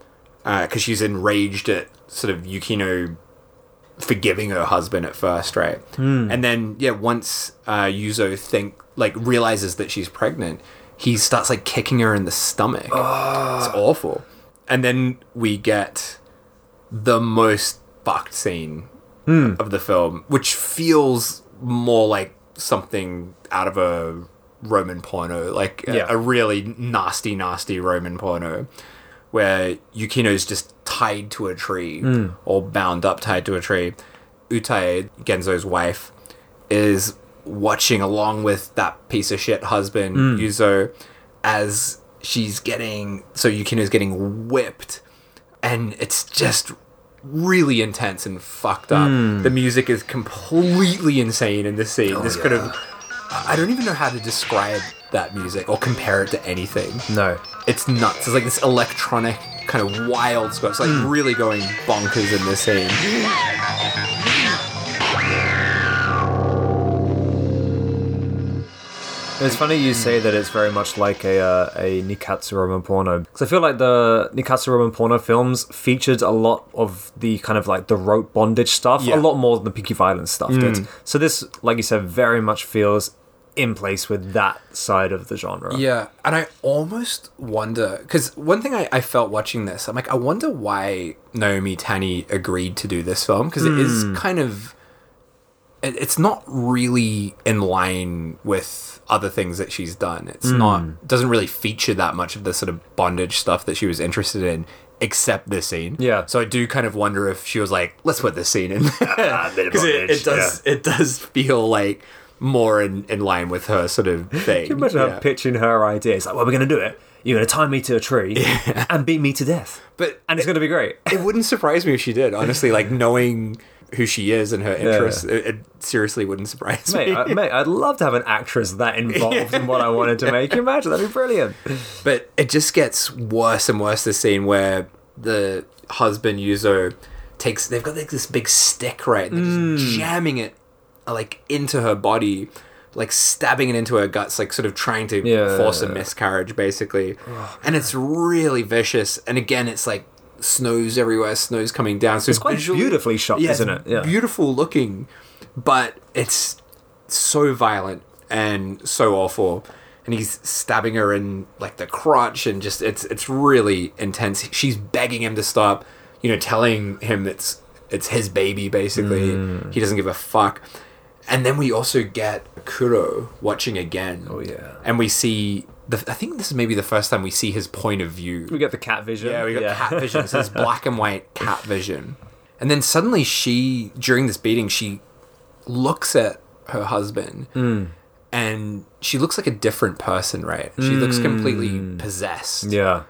because she's enraged at sort of Yukino forgiving her husband at first, right? And then yeah, once uh, Yuzo think like realizes that she's pregnant, he starts like kicking her in the stomach. (gasps) It's awful. And then we get the most fucked scene hmm. of the film, which feels more like something out of a Roman porno, like a- Yeah. a, really nasty, nasty Roman porno, where Yukino's just tied to a tree hmm. or bound up tied to a tree. Utae, Genzo's wife, is watching along with that piece of shit husband, hmm. Yuzo, as she's getting so Yukino's getting whipped and it's just really intense and fucked up. Hmm. The music is completely insane in this scene. Oh, this could have I don't even know how to describe that music or compare it to anything. No. It's nuts. It's like this electronic kind of wild score. It's like hmm. really going bonkers in this scene. It's funny you say that it's very much like a uh, a Nikkatsu Roman porno because I feel like the Nikkatsu Roman porno films featured a lot of the kind of like the rope bondage stuff, Yeah. a lot more than the pinky Violence stuff did. So this, like you said, very much feels in place with that side of the genre. Yeah, and I almost wonder because one thing I, I felt watching this, I'm like, I wonder why Naomi Tani agreed to do this film because it is kind of, it's not really in line with other things that she's done. It's not doesn't really feature that much of the sort of bondage stuff that she was interested in. Except this scene, Yeah. So I do kind of wonder if she was like, "Let's put this scene in," (laughs) Ah, because (laughs) it, it does it does feel like more in, in line with her sort of (laughs) thing. Can you imagine Yeah. her pitching her ideas like, "Well, we're going to do it. You're going to tie me to a tree and beat me to death, But and it's going to be great." it wouldn't surprise me if she did. Honestly, like knowing who she is and her interests, it, it seriously wouldn't surprise Mate, me. I, mate, I'd love to have an actress that (laughs) involved in what I wanted to make. Imagine? That'd be brilliant. but it just gets worse and worse. The scene where the husband Yuzo takes, they've got like this big stick, right? And they're Mm. just jamming it like into her body. Like stabbing it into her guts, like sort of trying to Yeah. force a miscarriage, basically. and it's really vicious. And again, it's like snows everywhere, snows coming down. So It's quite visually- beautifully shot, yeah, isn't it? Yeah. beautiful looking, but it's so violent and so awful. And he's stabbing her in like the crotch, and just it's it's really intense. She's begging him to stop, you know, telling him it's it's his baby basically. Mm. He doesn't give a fuck. And then we also get Kuro watching again. Oh, yeah. and we see the. I think this is maybe the first time we see his point of view. We get the cat vision. Yeah, we got the cat vision. So it's (laughs) black and white cat vision. And then suddenly she, during this beating, she looks at her husband hmm. and she looks like a different person, right? She looks hmm. completely possessed. Yeah.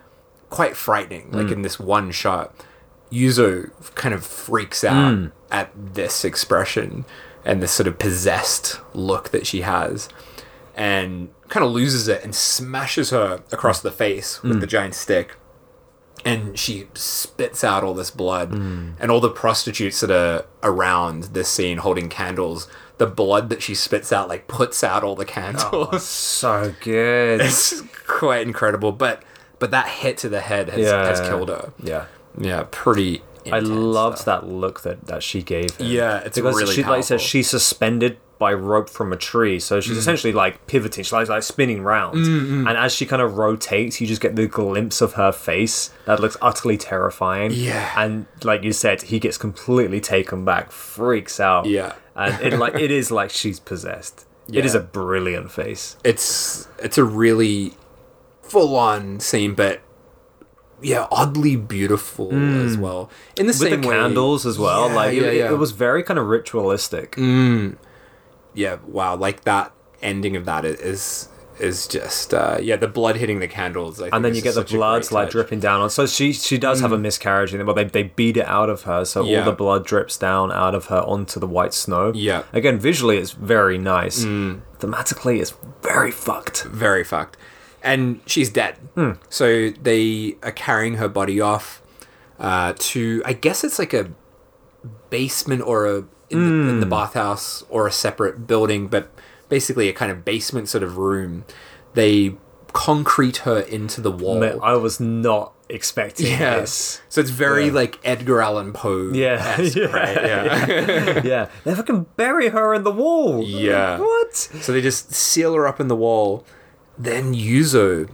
Quite frightening, like hmm. in this one shot. Yuzo kind of freaks out at this expression and this sort of possessed look that she has and kind of loses it and smashes her across the face with the mm. giant stick and she spits out all this blood mm. and all the prostitutes that are around this scene holding candles the blood that she spits out like puts out all the candles Oh, So good. (laughs) it's quite incredible but but that hit to the head has, Yeah. has killed her Yeah. yeah pretty I loved stuff. that look that, that she gave him. Yeah, it's because really she, like you said, powerful. she's suspended by rope from a tree, so Mm. she's essentially like pivoting. She's like, like spinning round, and as she kind of rotates, you just get the glimpse of her face that looks utterly terrifying. Yeah. and like you said, he gets completely taken back, freaks out. Yeah. and it like it is like she's possessed. (laughs) It is a brilliant face. it's it's a really full on scene but yeah, oddly beautiful as well. In the Mm. With same the way, candles as well. Yeah, like yeah, it, yeah. it was very kind of ritualistic. Yeah, wow, like that ending of that is is just uh, yeah, the blood hitting the candles. I think and then you get the blood like touch. dripping down on. So she she does have a miscarriage, and well, they they beat it out of her, so Yeah. all the blood drips down out of her onto the white snow. Yeah. Again, visually, it's very nice. Thematically, it's very fucked. very fucked. And she's dead. So they are carrying her body off uh, to, I guess it's like a basement or a in, the, in the hmm. bathhouse or a separate building, but basically a kind of basement sort of room. They concrete her into the wall. Man, I was not expecting yeah. this. So it's very Yeah. like Edgar Allan Poe. Yeah, (laughs) yeah, right? Yeah. yeah, they fucking bury her in the wall. Yeah. what? So they just seal her up in the wall. Then Yuzo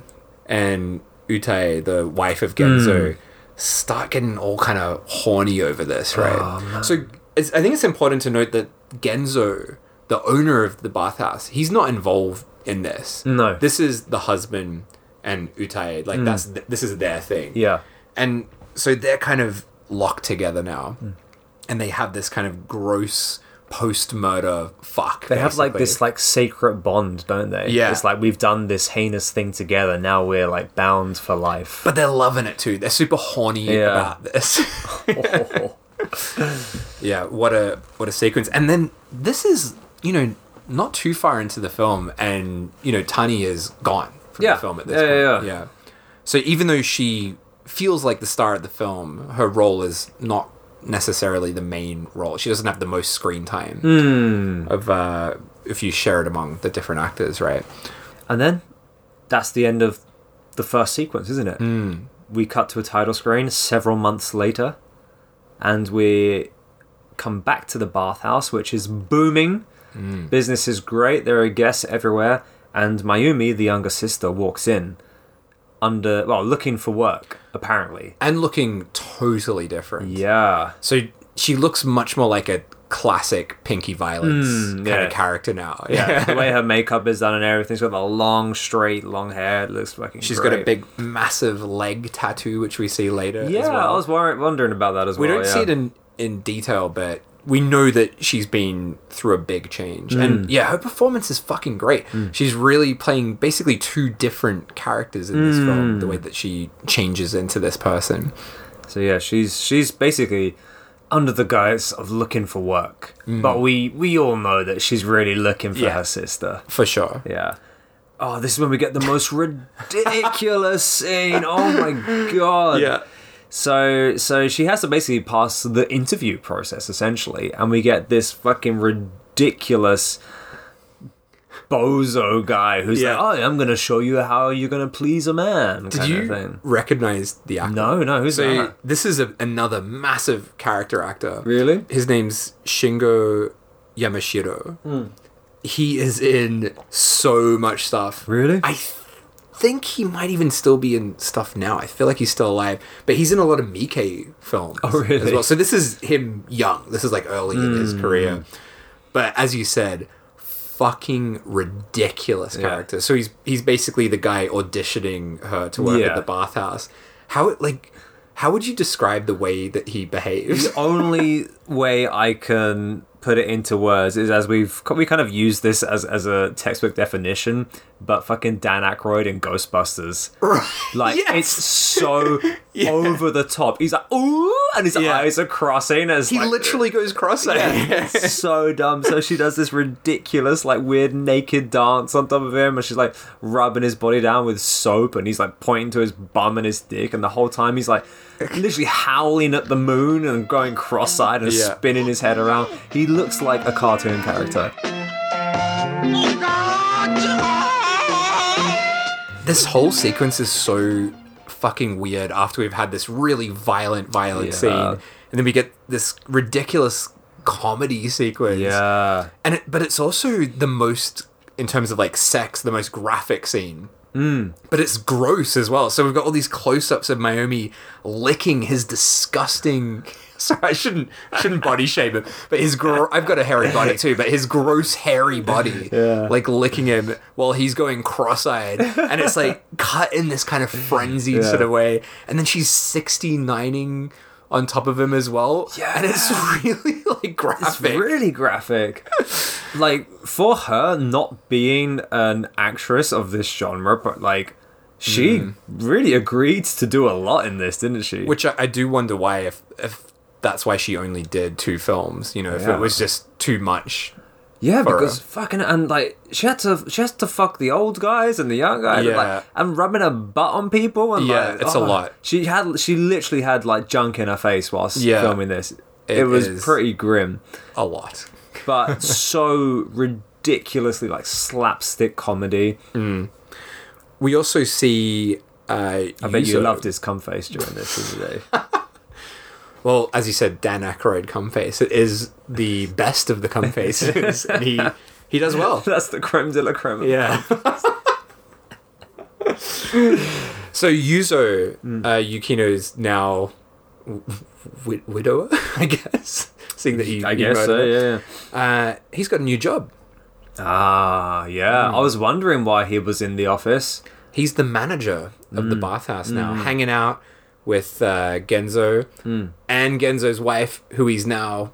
and Utae, the wife of Genzo, hmm. start getting all kind of horny over this, right? Oh, so it's, I think it's important to note that Genzo, the owner of the bathhouse, he's not involved in this. No. This is the husband and Utae. Like mm. that's th- this is their thing. Yeah, And so they're kind of locked together now. Mm. And they have this kind of gross post murder fuck. they have like this like sacred bond, don't they? Yeah. it's like we've done this heinous thing together. Now we're like bound for life. But they're loving it too. They're super horny Yeah. about this. Oh. (laughs) (laughs) (laughs) yeah, what a what a sequence. And then this is, you know, not too far into the film and, you know, Tani is gone from Yeah. the film at this Yeah, yeah, point. yeah. So even though she feels like the star of the film, her role is not necessarily the main role. She doesn't have the most screen time Hmm. of uh if you share it among the different actors, right? And then that's the end of the first sequence, isn't it? Mm. We cut to a title screen several months later, and we come back to the bathhouse, which is booming. Mm. Business is great. There are guests everywhere, and Mayumi, the younger sister, walks in under well, looking for work apparently. And looking totally different. Yeah, So she looks much more like a classic Pinky Violence kind yeah. of character now. yeah. the way her (laughs) makeup is done and everything. She's got the long, straight, long hair. It looks fucking. She's great. got a big, massive leg tattoo, which we see later. Yeah, as well. I was wondering about that as we well. We don't see it in, in detail, but we know that she's been through a big change. Mm. And yeah, her performance is fucking great. She's really playing basically two different characters in this Mm. film, the way that she changes into this person. So yeah, she's she's basically under the guise of looking for work, but we we all know that she's really looking for Mm. Yeah. her sister. For sure. Yeah. Oh, this is when we get the most ridiculous (laughs) scene. Oh my god. Yeah. So so she has to basically pass the interview process essentially, and we get this fucking ridiculous bozo guy who's Yeah. like, "Oh, I'm gonna show you how you're gonna please a man." Did kind you Of thing. recognize the actor? No, no. Who's So that? this is a, another massive character actor. Really? His name's Shingo Yamashiro. Hmm. He is in so much stuff. Really? I th- think he might even still be in stuff now. I feel like he's still alive, but he's in a lot of Miike films. Oh, really? Hmm. As well. So this is him young. This is like early in his career. But as you said, fucking ridiculous Yeah. character. So he's he's basically the guy auditioning her to work Yeah. at the bathhouse. How like how would you describe the way that he behaves? the only way I can put it into words is as we've we kind of used this as as a textbook definition, but fucking Dan Aykroyd in Ghostbusters, like Yes. it's so (laughs) over the top. He's like ooh, and his Yeah. eyes are crossing as He like, literally goes cross-eyed. (laughs) it's so dumb. So she does this ridiculous, like weird naked dance on top of him, and she's like rubbing his body down with soap, and he's like pointing to his bum and his dick, and the whole time he's like literally howling at the moon and going cross-eyed and Yeah. spinning his head around. He looks like a cartoon character. This whole sequence is so fucking weird after we've had this really violent, violent Yeah. scene. And then we get this ridiculous comedy sequence. Yeah, And it, but it's also the most in terms of like sex, the most graphic scene. Mm. But it's gross as well. So we've got all these close-ups of Naomi licking his disgusting (laughs) Sorry, I shouldn't shouldn't body shame him, but his gro- I've got a hairy body too, but his gross hairy body, Yeah. like licking him while he's going cross-eyed, and it's like cut in this kind of frenzied Yeah. sort of way, and then she's 69ing on top of him as well, Yeah. and it's (laughs) really like graphic. It's really graphic. like for her not being an actress of this genre, but like she hmm. really agreed to do a lot in this, didn't she? Which I, I do wonder why if if that's why she only did two films, you know, if Yeah. it was just too much. yeah, because her. fucking and like she had to she has to fuck the old guys and the young guys, and, like, and rubbing her butt on people. And Yeah, like, it's a oh, lot. She had she literally had like junk in her face whilst Yeah. filming this. It It, was pretty grim, A lot. but (laughs) so ridiculously like slapstick comedy. We also see. Uh, I bet you loved his cum face during this, didn't you? (laughs) (laughs) Well, as you said, Dan Aykroyd cum face is the best of the cum faces, and (laughs) he he does well. That's the creme de la creme. Yeah. (laughs) so Yuzo uh, Yukino's now w- w- widower, I guess. Seeing that you, I guess so. Yeah. Uh, he's got a new job. Ah, yeah. I was wondering why he was in the office. He's the manager of the bathhouse now, hanging out with uh, Genzo hmm. and Genzo's wife, who he's now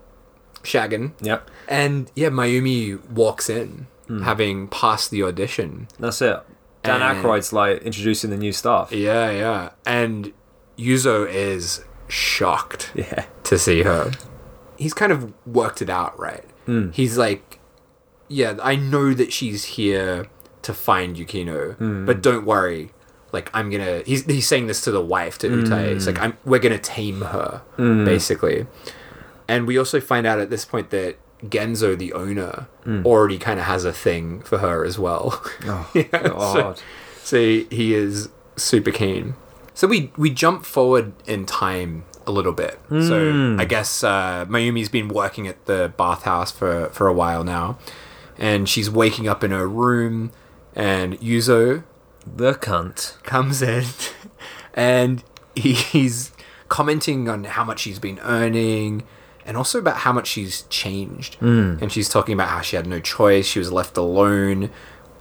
shagging. Yep. And yeah, Mayumi walks in, hmm. having passed the audition. That's it. Dan And- Aykroyd's like introducing the new staff. Yeah, yeah. And Yuzo is shocked (laughs) Yeah. to see her. He's kind of worked it out, right? Hmm. He's like, yeah, I know that she's here to find Yukino, but don't worry. Like I'm gonna. He's he's saying this to the wife to Utae. It's like mm. I'm. We're gonna tame her, mm. basically. And we also find out at this point that Genzo, the owner, mm. already kind of has a thing for her as well. Oh, (laughs) Yeah, so- God. so he is super keen. So we we jump forward in time a little bit. So I guess uh, Mayumi's been working at the bathhouse for for a while now, and she's waking up in her room, and Yuzo The cunt. comes in, (laughs) and he's commenting on how much she's been earning. And also about how much she's changed. Hmm. And she's talking about how she had no choice. She was left alone.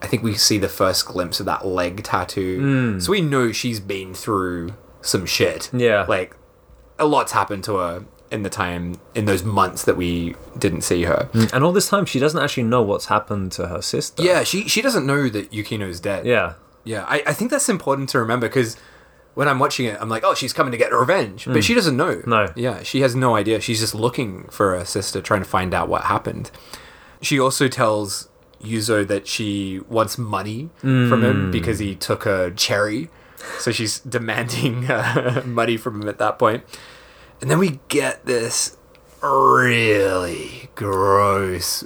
I think we see the first glimpse of that leg tattoo. Hmm. So we know she's been through some shit. Yeah. Like, a lot's happened to her in the time, in those months that we didn't see her. Hmm. And all this time, she doesn't actually know what's happened to her sister. Yeah, she, she doesn't know that Yukino's dead. Yeah. Yeah, I, I think that's important to remember because when I'm watching it, I'm like, oh, she's coming to get revenge. But she doesn't know. No. Yeah, she has no idea. She's just looking for her sister, trying to find out what happened. She also tells Yuzo that she wants money from him because he took her cherry. So she's (laughs) demanding uh, (laughs) money from him at that point. And then we get this really gross,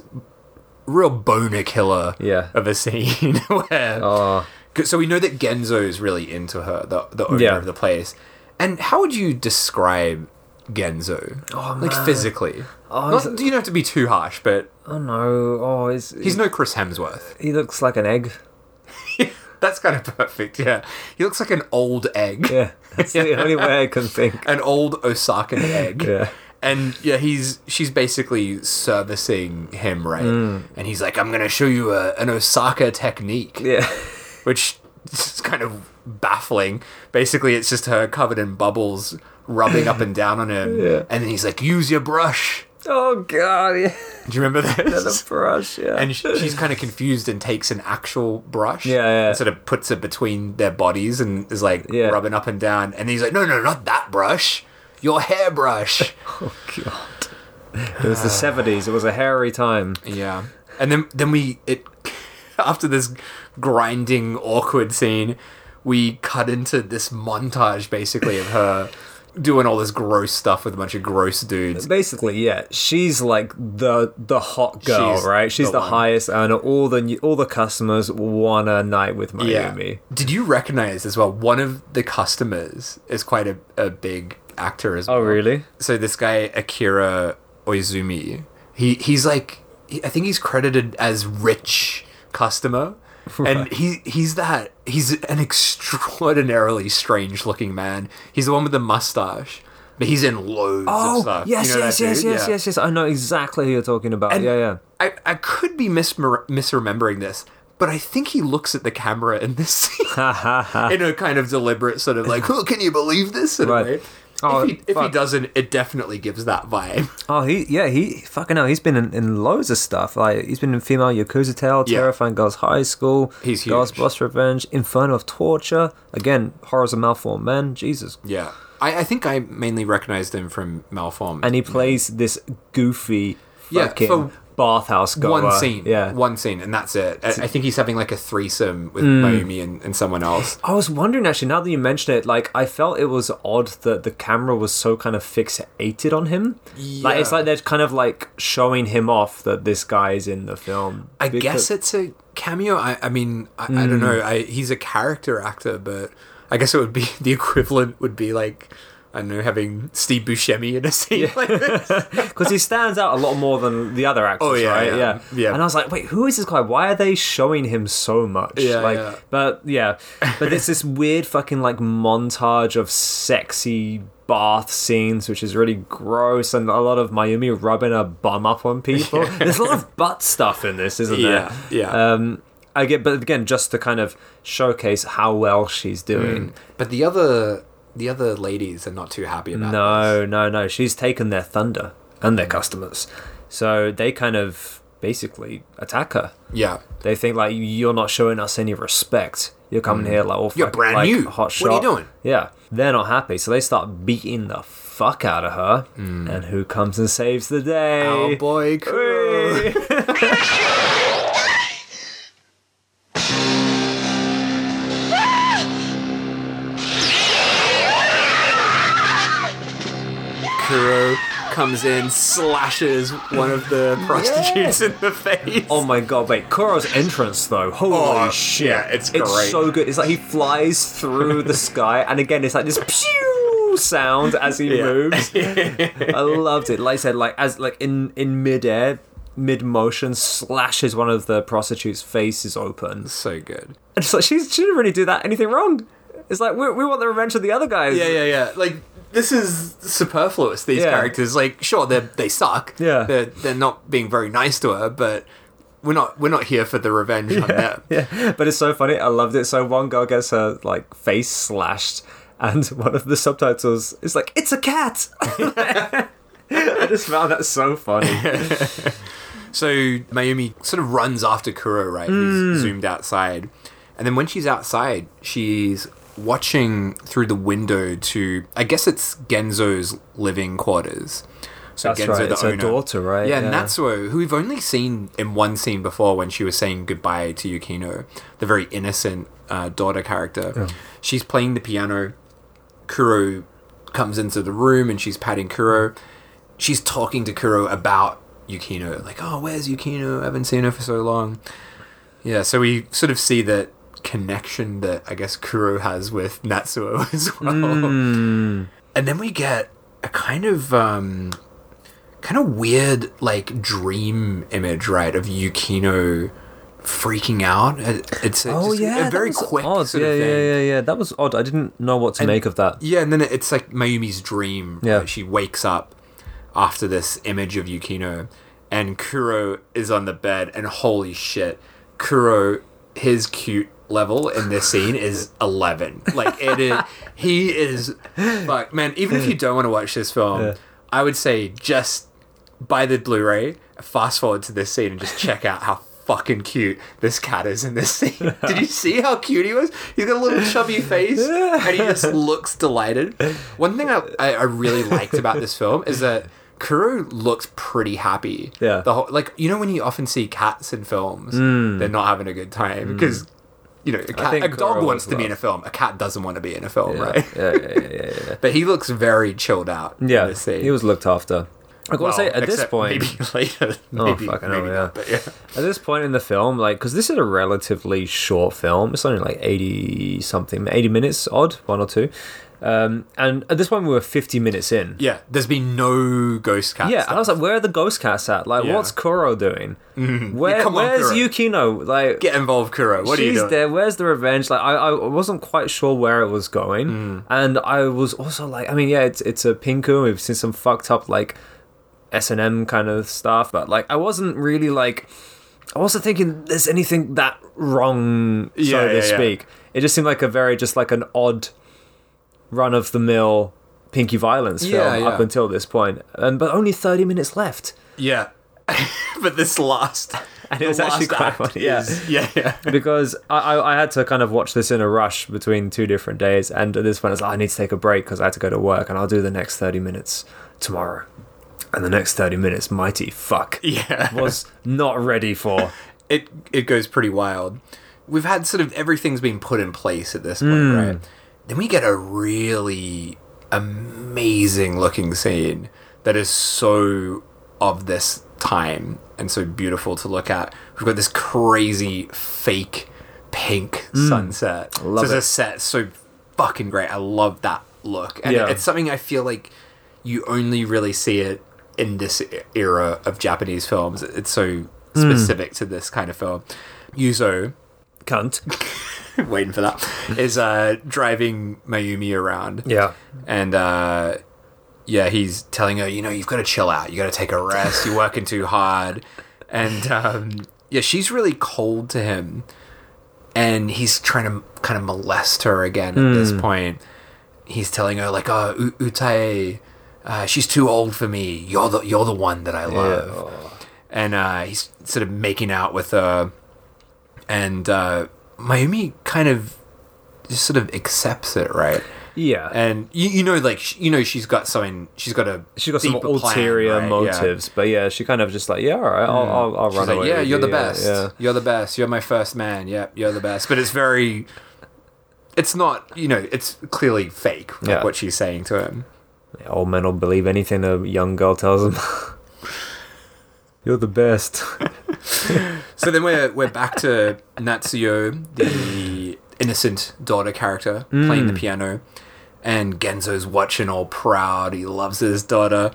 real boner killer Yeah. of a scene (laughs) where Oh. So we know that Genzo is really into her, the the owner Yeah. of the place. And how would you describe Genzo? Oh, like man. physically. Oh, Not, you don't have to be too harsh, but Oh no. Oh, he's, he's no Chris Hemsworth. he looks like an egg. (laughs) That's kind of perfect. Yeah, he looks like an old egg, Yeah. That's the (laughs) only way I can think. an old Osakan egg. Yeah. And yeah, he's she's basically servicing him, right? Mm. And he's like, "I'm gonna show you a, an Osaka technique." Yeah. (laughs) which is kind of baffling. Basically, it's just her covered in bubbles, rubbing up and (laughs) down on him, Yeah. and then he's like, "Use your brush." Oh god. Yeah. Do you remember this? The brush. Yeah. And she's kind of confused and takes an actual brush, Yeah, yeah. and sort of puts it between their bodies and is like Yeah. rubbing up and down. And he's like, "No, no, not that brush, your hairbrush." (laughs) oh god. It was the (sighs) seventies. It was a hairy time. Yeah. And then then we it (laughs) after this grinding awkward scene, we cut into this montage basically of her doing all this gross stuff with a bunch of gross dudes. Basically, yeah, she's like the the hot girl, She's right? She's the the, highest earner. All the all the customers want a night with Mayumi. Did you recognize as well one of the customers is quite a, a big actor as oh, well. Oh, really? So this guy Akira Oizumi, he he's like I think he's credited as rich customer. And he he's that he's an extraordinarily strange looking man. He's the one with the mustache. but he's in loads of Oh, stuff. yes, You know yes, yes, dude? yes, Yeah. yes, yes. I know exactly who you're talking about. And- yeah, yeah. I, I could be mis- misremembering this, but I think he looks at the camera in this scene (laughs) in a kind of deliberate sort of like, (laughs) oh, can you believe this? Sort Right. of way. Oh, if, he, if he doesn't, it definitely gives that vibe. (laughs) Oh, he yeah he fucking hell. He's been in, in loads of stuff. Like he's been in Female Yakuza Tale, Yeah. Terrifying Girls High School, He's huge. Girls Boss Revenge, Inferno of Torture. Again, Horrors of Malformed Men. Jesus. Yeah. I, I think I mainly recognized him from Malformed. And he plays this goofy Yeah, fucking for bathhouse goer. one scene. Yeah. One scene, and that's it. I, I think he's having like a threesome with Mm. Mayumi and, and someone else. I was wondering actually, now that you mention it, like I felt it was odd that the camera was so kind of fixated on him. Yeah. Like it's like they're kind of like showing him off that this guy is in the film. I Because- guess it's a cameo. I, I mean, I, I don't know. I, he's a character actor, but I guess it would be (laughs) the equivalent would be like I don't know having Steve Buscemi in a scene like this. (laughs) because he stands out a lot more than the other actors, Oh, yeah, right? yeah, yeah. And I was like, wait, who is this guy? Why are they showing him so much? Yeah, like, yeah. but yeah, but it's this weird fucking like montage of sexy bath scenes, which is really gross, and a lot of Mayumi rubbing her bum up on people. (laughs) There's a lot of butt stuff in this, isn't Yeah, there? yeah. Um, I get, but again, just to kind of showcase how well she's doing. But the other the other ladies are not too happy about this. No, no, no. She's taken their thunder and their customers. So they kind of basically attack her. Yeah. They think like you're not showing us any respect. You're coming here like all Mm. You're fucking, brand like, new. hot What are you doing? Yeah, they're not happy, so they start beating the fuck out of her. Mm. And who comes and saves the day? Oh boy, Kuro. (laughs) comes in, slashes one of the (laughs) prostitutes in the face. Oh my god, wait, Kuro's entrance though, holy Oh, shit. yeah, it's It's great. so good. It's like he flies through the (laughs) sky, and again, it's like this pew sound as he Yeah. moves. (laughs) I loved it. Like I said, like as like in in midair, mid motion, slashes one of the prostitutes' faces open. so good. And it's like she's, she didn't really do that anything wrong. It's like we, we want the revenge of the other guys. Yeah, yeah, yeah. Like this is superfluous. These Yeah. characters, like, sure, they they suck. Yeah. they're they're not being very nice to her, but we're not we're not here for the revenge on (laughs) them. Yeah, but it's so funny. I loved it. So one girl gets her like face slashed, and (laughs) one of the subtitles is like, "It's a cat." (laughs) I just found that so funny. So Mayumi sort of runs after Kuro, right? Who's hmm. zoomed outside. And then when she's outside, she's watching through the window to I guess it's Genzo's living quarters. So That's right, it's her owner. daughter, right? Yeah, Yeah. Natsuo, who we've only seen in one scene before when she was saying goodbye to Yukino, the very innocent uh, daughter character. She's playing the piano. Kuro comes into the room and she's patting Kuro. She's talking to Kuro about Yukino, like, oh, where's Yukino? I haven't seen her for so long. Yeah, so we sort of see that connection that I guess Kuro has with Natsuo (laughs) as well. Mm. And then we get a kind of um kind of weird like dream image, right, of Yukino freaking out. It's, it's Oh just yeah, a very quick odd. sort yeah, of thing. yeah, yeah, yeah. That was odd. I didn't know what to And- make of that. Yeah, and then it's like Mayumi's dream. Yeah. right? She wakes up after this image of Yukino, and Kuro is on the bed, and holy shit, Kuro, his cute level in this scene is 11. Like, it is, he is, fuck, man, even if you don't want to watch this film, Yeah. I would say just buy the Blu ray, fast forward to this scene, and just check out how fucking cute this cat is in this scene. (laughs) Did you see how cute he was? He's got a little chubby face and he just (laughs) looks delighted. One thing I, I, I really liked about this film is that Kuro looks pretty happy. Yeah. The whole like you know when you often see cats in films, hmm. they're not having a good time hmm. because you know a, cat, a dog wants to be in a film. A cat doesn't want to be in a film, Yeah, right? yeah, yeah, yeah, yeah, yeah. (laughs) But he looks very chilled out. Yeah, he was looked after. I gotta Well, say, at this point, maybe (laughs) later, Oh, maybe, fucking hell, maybe yeah. not, but yeah. At this point in the film, like, because this is a relatively short film, it's only like 80 something, 80 minutes odd, one or two. Um, and at this point, we were 50 minutes in. Yeah, there's been no ghost cats. Yeah, and I was like, where are the ghost cats at? Like, Yeah. what's Kuro doing? (laughs) Where, Yeah, on, where's Kuro. Yukino? Like, get involved, Kuro. What are you she's doing? there. Where's the revenge? Like, I, I wasn't quite sure where it was going, Hmm. and I was also like, I mean, yeah, it's it's a Pinku. We've seen some fucked up like S and M kind of stuff, but like, I wasn't really like, I wasn't thinking there's anything that wrong, so Yeah, to speak. It just seemed like a very just like an odd run of the mill Pinky violence film Yeah, yeah. up until this point, and but only thirty minutes left. Yeah, (laughs) but this last, (laughs) And it was actually quite funny, yeah. is- (laughs) yeah, yeah. because I, I, I had to kind of watch this in a rush between two different days, and at this point, I was like, I need to take a break because I had to go to work, and I'll do the next 30 minutes tomorrow. And the next 30 minutes, mighty fuck, Yeah. was not ready for. it it goes pretty wild. We've had sort of everything's been put in place at this point, Hmm. right? Then we get a really amazing looking scene that is so of this time and so beautiful to look at. We've got this crazy fake pink sunset. Hmm. Love so it. the set so fucking great. I love that look. And Yeah. it's something I feel like you only really see it in this era of Japanese films. It's so Hmm. specific to this kind of film. Yuzo, Cunt. (laughs) (laughs) waiting for that, is uh, driving Mayumi around. Yeah. And uh, yeah, he's telling her, you know, you've got to chill out. You got to take a rest. You're working too hard. And um, yeah, she's really cold to him. And he's trying to kind of molest her again at this point. He's telling her like, "Oh, U- Utae, uh, she's too old for me. You're the you're the one that I love." And uh, he's sort of making out with her, and uh, Mayumi kind of just sort of accepts it, right? Yeah. and you, you know like you know she's got something she's got a She's got some deeper plan, ulterior right? Yeah. motives, but yeah, she kind of just like, yeah, all right, I'll, hmm. I'll, I'll She's run like, away. yeah, you're the yeah, best. Yeah. You're the best. You're my first man. Yep, you're the best. But it's very, it's not. You know, it's clearly fake. Like Yeah. what she's saying to him. Yeah, Old men will believe anything a young girl tells them. (laughs) you're the best. (laughs) So then we're we're back to Natsuyo, the innocent daughter character, playing Mm. the piano, and Genzo's watching all proud. He loves his daughter.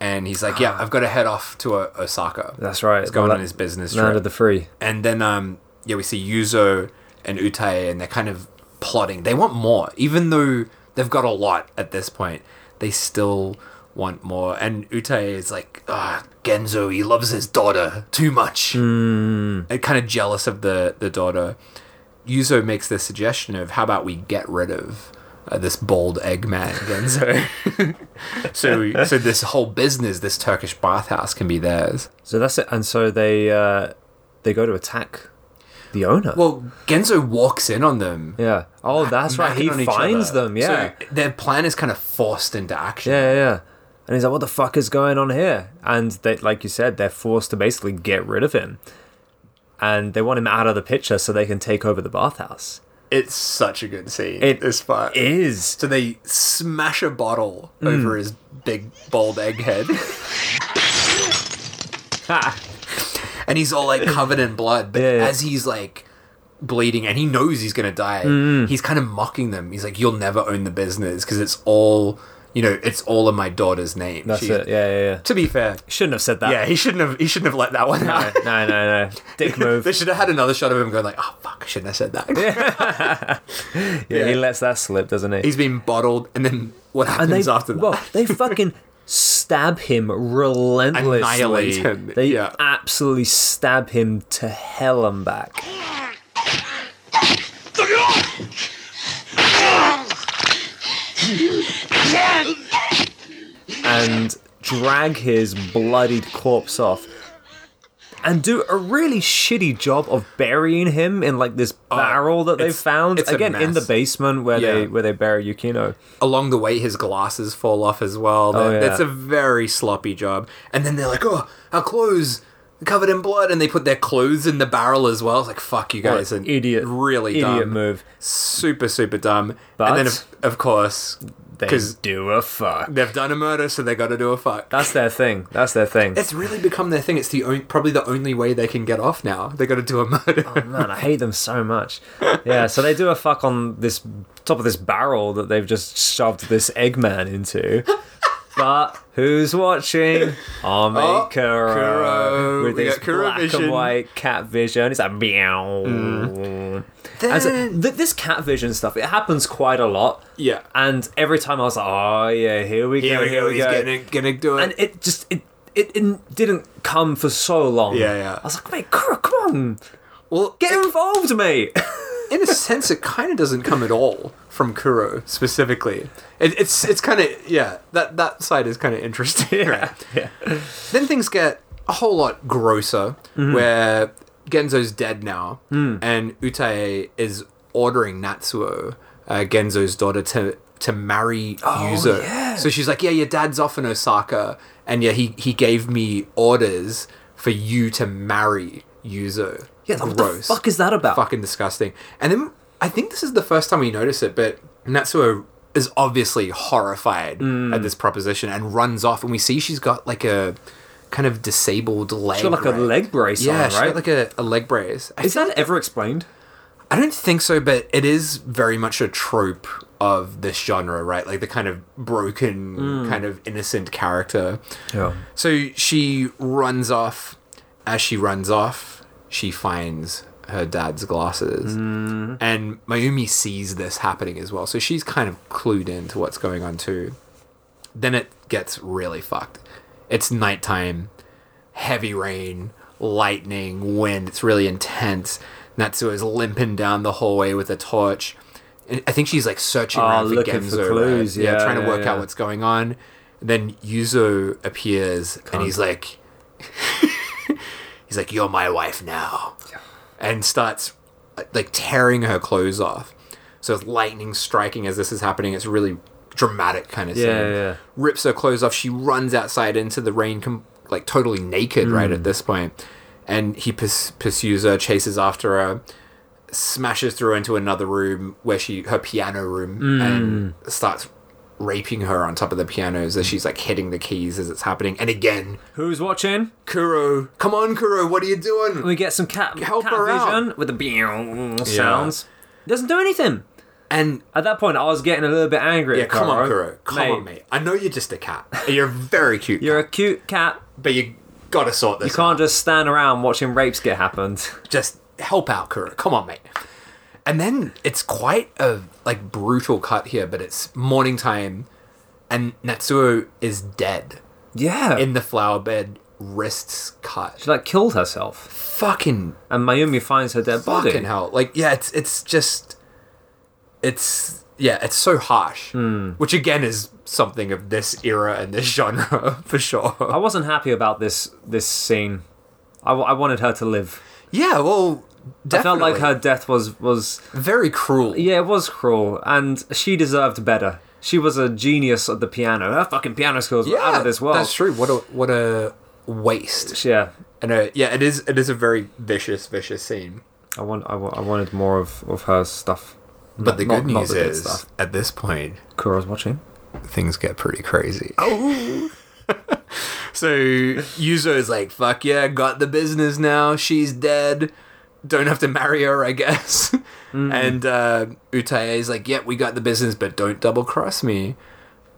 And he's like, "Yeah, I've got to head off to uh, Osaka. That's right. He's going Well, on his business Land trip." of the free. And then um yeah, we see Yuzo and Utae and they're kind of plotting. They want more. Even though they've got a lot at this point, they still want more. And Utae is like, ah, Genzo, he loves his daughter too much. And kind of jealous of the, the daughter. Yuzo makes the suggestion of how about we get rid of uh, this bald egg man, Genzo. (laughs) so, so this whole business, this Turkish bathhouse, can be theirs. So that's it. And so they uh, they go to attack the owner. Well, Genzo walks in on them. yeah. Oh, that's right. He finds them. Yeah. So their plan is kind of forced into action. yeah, yeah. And he's like, "What the fuck is going on here?" And they, like you said, they're forced to basically get rid of him, and they want him out of the picture so they can take over the bathhouse. It's such a good scene. It this part. Is so they smash a bottle Hmm. over his big bald egg head, (laughs) and he's all like covered in blood. But Yeah, yeah. as he's like bleeding, and he knows he's gonna die, Hmm. he's kind of mocking them. He's like, "You'll never own the business because it's all." You know, it's all in my daughter's name. that's it. Yeah, yeah, yeah. To be fair, Shouldn't have said that. yeah, he shouldn't have. He shouldn't have let that one No, out. no, no, no. Dick (laughs) move. They should have had another shot of him going like, "Oh fuck, I shouldn't have said that." Yeah, (laughs) he lets that slip, doesn't he? He's been bottled, and then what and happens they, after that? well, they fucking stab him relentlessly. Annihilate him, They yeah. absolutely stab him to hell and back. And drag his bloodied corpse off and do a really shitty job of burying him in like this oh, barrel that they Oh, it's- found it's a again in the mess. basement where they where they bury Yukino. Along the way, his glasses fall off as well. Oh, That- yeah. That's a very sloppy job. And then they're like, "Oh, our clothes." Covered in blood, and they put their clothes in the barrel as well. It's like fuck you guys, an idiot, really idiot dumb, move. super super dumb. But- and then of, of course They do a fuck. they've done a murder, so they got to do a fuck. That's their thing. That's their thing. It's really become their thing. It's the only, probably the only way they can get off now. They got to do a murder. Oh man, I hate them so much. Yeah, so they do a fuck on this top of this barrel that they've just shoved this Eggman into. But who's watching? (laughs) Mate Oh, Kuro, Kuro. with We his Kuro black vision. and white cat vision. It's like meow. Mm. A- Then- th- this cat vision stuff, it happens quite a lot. yeah. And every time I was like, oh yeah, here we Here go, we here go. we He's go. gonna gonna do it. and it just it, it it didn't come for so long. Yeah, yeah. I was like, mate, Kuro, come on, well, get involved, mate. (laughs) in a sense, it kind of doesn't come at all from Kuro specifically. It, it's it's kind of yeah. That that side is kind of interesting. (laughs) right? yeah. Then things get a whole lot grosser, Mm-hmm. where Genzo's dead now, Mm. and Utae is ordering Natsuo, uh, Genzo's daughter, to to marry Yuzo. Oh, yeah. So she's like, "Yeah, your dad's off in Osaka, and yeah, he he gave me orders for you to marry Yuzo." Yeah, what the fuck is that about? Fucking disgusting. And then I think this is the first time we notice it, but Natsuo is obviously horrified Mm. at this proposition and runs off, and we see she's got like a kind of disabled leg. She's got like a leg brace Yeah, on, she's right? got like a, a leg brace. I is that like- ever explained? I don't think so, but it is very much a trope of this genre, right? Like the kind of broken, Mm. kind of innocent character. Yeah. So she runs off. As she runs off, she finds her dad's glasses. Mm. And Mayumi sees this happening as well. So she's kind of clued into what's going on too. Then it gets really fucked. It's nighttime, heavy rain, lightning, wind. It's really intense. Natsuo is limping down the hallway with a torch. And I think she's like searching Oh, around for looking for clues. right? Yeah, trying to yeah, work yeah. out what's going on. And Then Yuzo appears and he's like, (laughs) he's like, "You're my wife now," and starts like tearing her clothes off. So it's lightning striking as this is happening. It's really dramatic kind of scene. Yeah, yeah. Rips her clothes off. She runs outside into the rain, com- like totally naked right Hmm. at this point. And he purs- pursues her, chases after her, smashes through into another room where she her piano room Hmm. and starts raping her on top of the pianos as she's like hitting the keys as it's happening. And again, Who's watching? Kuro, come on, Kuro, what are you doing? We get some cat, Help cat her out. with the meow sounds. Doesn't do anything. And At that point, I was getting a little bit angry. yeah, at come on, Kuro. Kuro, come on, mate. I know you're just a cat. You're a very cute. You're a cute cat. but you gotta sort this. You can't just stand around watching rapes get happened. just help out Kuro. Come on, mate. And then it's quite a like brutal cut here, but it's morning time, and Natsuo is dead Yeah. in the flower bed, wrists cut. she like killed herself, Fucking and Mayumi finds her dead body. fucking hell! Like yeah, it's it's just it's yeah, it's so harsh. Hmm. Which again is something of this era and this genre (laughs) for sure. I wasn't happy about this this scene. I, w- I wanted her to live. yeah, well, definitely. I felt like her death was was very cruel. yeah, it was cruel, and she deserved better. She was a genius at the piano. Her fucking piano skills were out of this world. That's true. What a what a waste. Yeah, And uh, yeah, it is it is a very vicious, vicious scene. I want I, wa- I wanted more of of her stuff. But the Not- good not news the is, stuff. at this point, Kuro's watching. things get pretty crazy. Oh. (laughs) so Yuzo is like, "Fuck yeah, got the business now. She's dead. Don't have to marry her, I guess." (laughs) And uh, Utae is like, yeah, we got the business, but don't double cross me."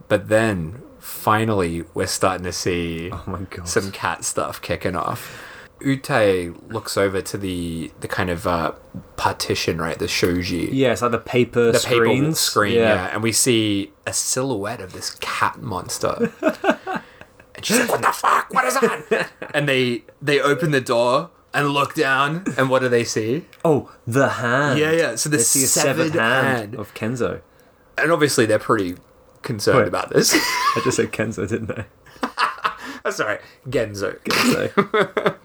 But then finally, we're starting to see Oh my god. some cat stuff kicking off. Utae looks over to the the kind of uh, partition, right? The shoji, yeah, it's like the paper the paper screen, yeah. and we see a silhouette of this cat monster. (laughs) and she's like, "What the fuck? What is that?" (laughs) and they they open the door and look down, and what do they see? Oh, the hand. Yeah, yeah. So the They severed, severed hand, hand. of Kenzo. and obviously they're pretty concerned Wait. about this. (laughs) I just said Kenzo, didn't I? (laughs) That's all right, Genzo. (laughs)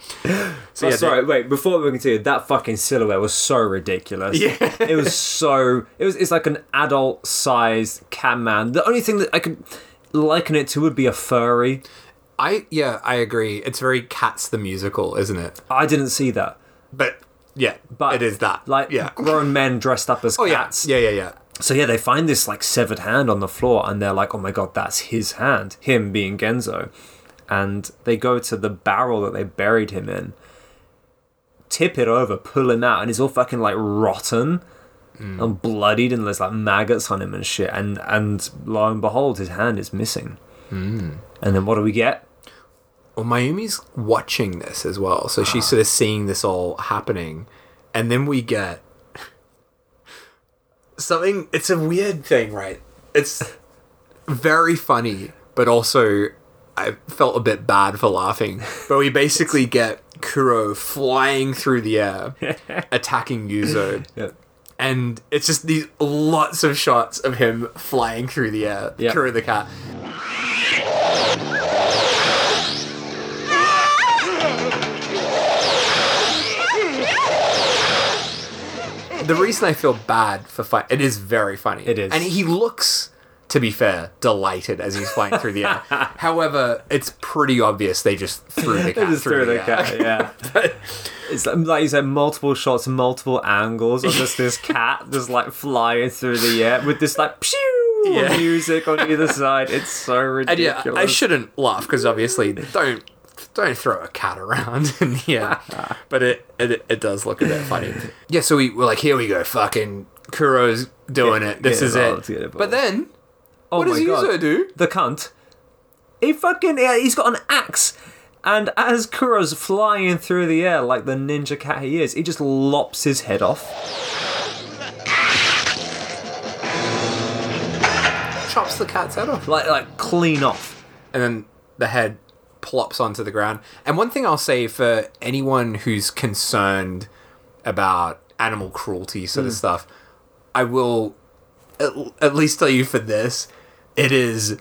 So. Yeah, sorry, wait. Before we continue, that fucking silhouette was so ridiculous. Yeah. it was so. It was. It's like an adult-sized cat man. The only thing that I could liken it to would be a furry. I yeah, I agree. It's very Cats the musical, isn't it? I didn't see that. But yeah, But it is that. Like yeah. grown men dressed up as (laughs) Oh yeah. cats. Yeah, yeah, yeah. So yeah, they find this like severed hand on the floor, and they're like, "Oh my god, that's his hand." Him being Genzo, and they go to the barrel that they buried him in, tip it over, pull him out, and he's all fucking like rotten mm. and bloodied, and there's like maggots on him and shit. And and lo and behold, his hand is missing. Mm. And then what do we get? Well, Mayumi's watching this as well, so Ah. she's sort of seeing this all happening, and then we get something. It's a weird thing, right? It's very funny, but also I felt a bit bad for laughing. But we basically (laughs) get Kuro flying through the air, (laughs) attacking Yuzo. Yeah. And it's just these lots of shots of him flying through the air. Yeah. Kuro the cat. The reason I feel bad for fun, it is very funny. It is. and he looks, to be fair, delighted as he's flying through the air. (laughs) However, it's pretty obvious they just threw the (laughs) cat through through the, the air. cat, yeah. (laughs) It's like, like you said, multiple shots, multiple angles of just this cat just like flying through the air with this like pew Yeah. music on either side. It's so And ridiculous. yeah, I shouldn't laugh because obviously don't don't throw a cat around (laughs) in the air. (laughs) but it, it it does look a bit funny. Yeah, so we, we're like, here we go, fucking Kuro's doing it. This oh, get is involved, it. involved. But then, oh what does my God. Yuzo do? The cunt. He fucking yeah, he's got an axe. And as Kuro's flying through the air like the ninja cat he is, he just lops his head off. Chops the cat's head off. Like like clean off. and then the head plops onto the ground. And one thing I'll say for anyone who's concerned about animal cruelty sort Hmm. of stuff, I will at, at least tell you for this, it is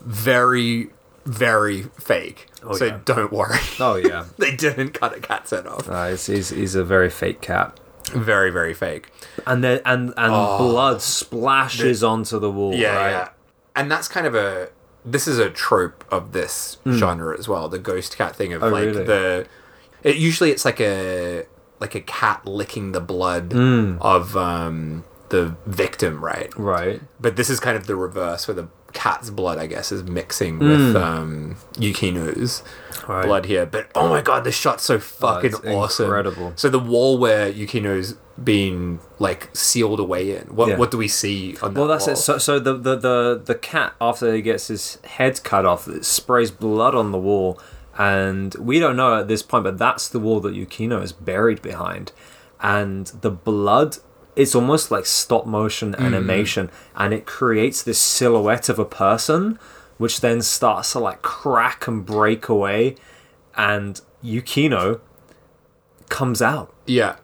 very, very fake. so yeah. don't worry. Oh yeah. (laughs) they didn't cut a cat's head off. Uh, he's, he's, he's a very fake cat. Very, very fake. And then and and blood splashes onto the wall. Oh. Yeah, right? yeah. And that's kind of a this is a trope of this genre as well. The ghost cat thing of like. Oh, really? the it, usually it's like a like a cat licking the blood Hmm. of um the victim, right? Right. But this is kind of the reverse where the cat's blood, I guess, is mixing with um Yukino's. Right. blood here. But oh my god, this shot's so oh, fucking it's awesome. incredible. So the wall where Yukino's been like sealed away in. What Yeah. what do we see on that Well, that's wall? it. So, so the, the, the, the cat, after he gets his head cut off, it sprays blood on the wall. And we don't know at this point, but that's the wall that Yukino is buried behind. And the blood, it's almost like stop motion mm-hmm. animation. And it creates this silhouette of a person, which then starts to like crack and break away. And Yukino comes out. Yeah.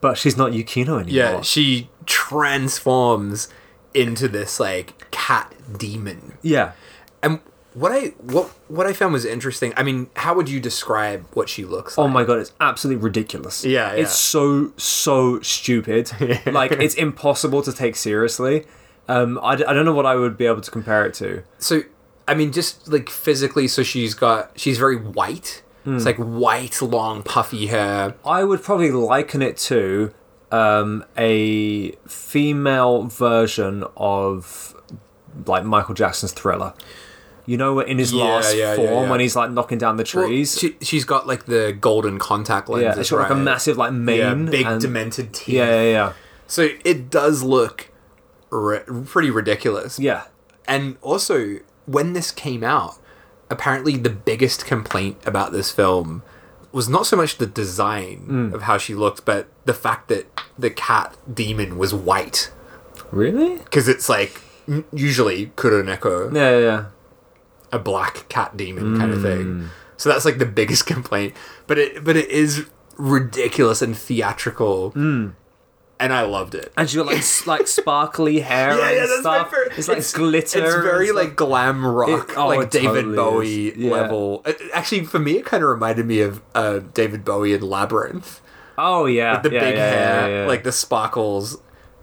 But she's not Yukino anymore. Yeah, she transforms into this like cat demon. yeah. And what I what what I found was interesting. I mean, how would you describe what she looks Oh my god, it's absolutely ridiculous. Yeah, yeah. It's so, so stupid. (laughs) like, it's impossible to take seriously. Um, I, I don't know what I would be able to compare it to. So, I mean, just like physically, so she's got she's very white. Hmm. It's like white, long, puffy hair. I would probably liken it to um, a female version of like Michael Jackson's Thriller. You know, in his Yeah, last yeah, form yeah. when he's like knocking down the Well, trees. she, she's got like the golden contact lenses. yeah, it's got like a massive like mane. big and- demented teeth. Yeah, yeah, yeah. So it does look pretty ridiculous. Yeah. And also, when this came out, apparently the biggest complaint about this film was not so much the design hmm. of how she looked, but the fact that the cat demon was white. Really? Because it's like usually Kuroneko, Yeah, yeah, yeah. a black cat demon kind of thing. Hmm. So that's like the biggest (laughs) complaint. But it but it is ridiculous and theatrical. Hmm. And I loved it. And she got like (laughs) like sparkly hair yeah, and stuff. It's like glitter. It's very like glam rock, It- oh, like David totally Bowie. Yeah. level. It- actually, for me, it kind of reminded me of uh, David Bowie in Labyrinth. Oh yeah, The yeah, big yeah, hair, yeah, yeah. like the sparkles.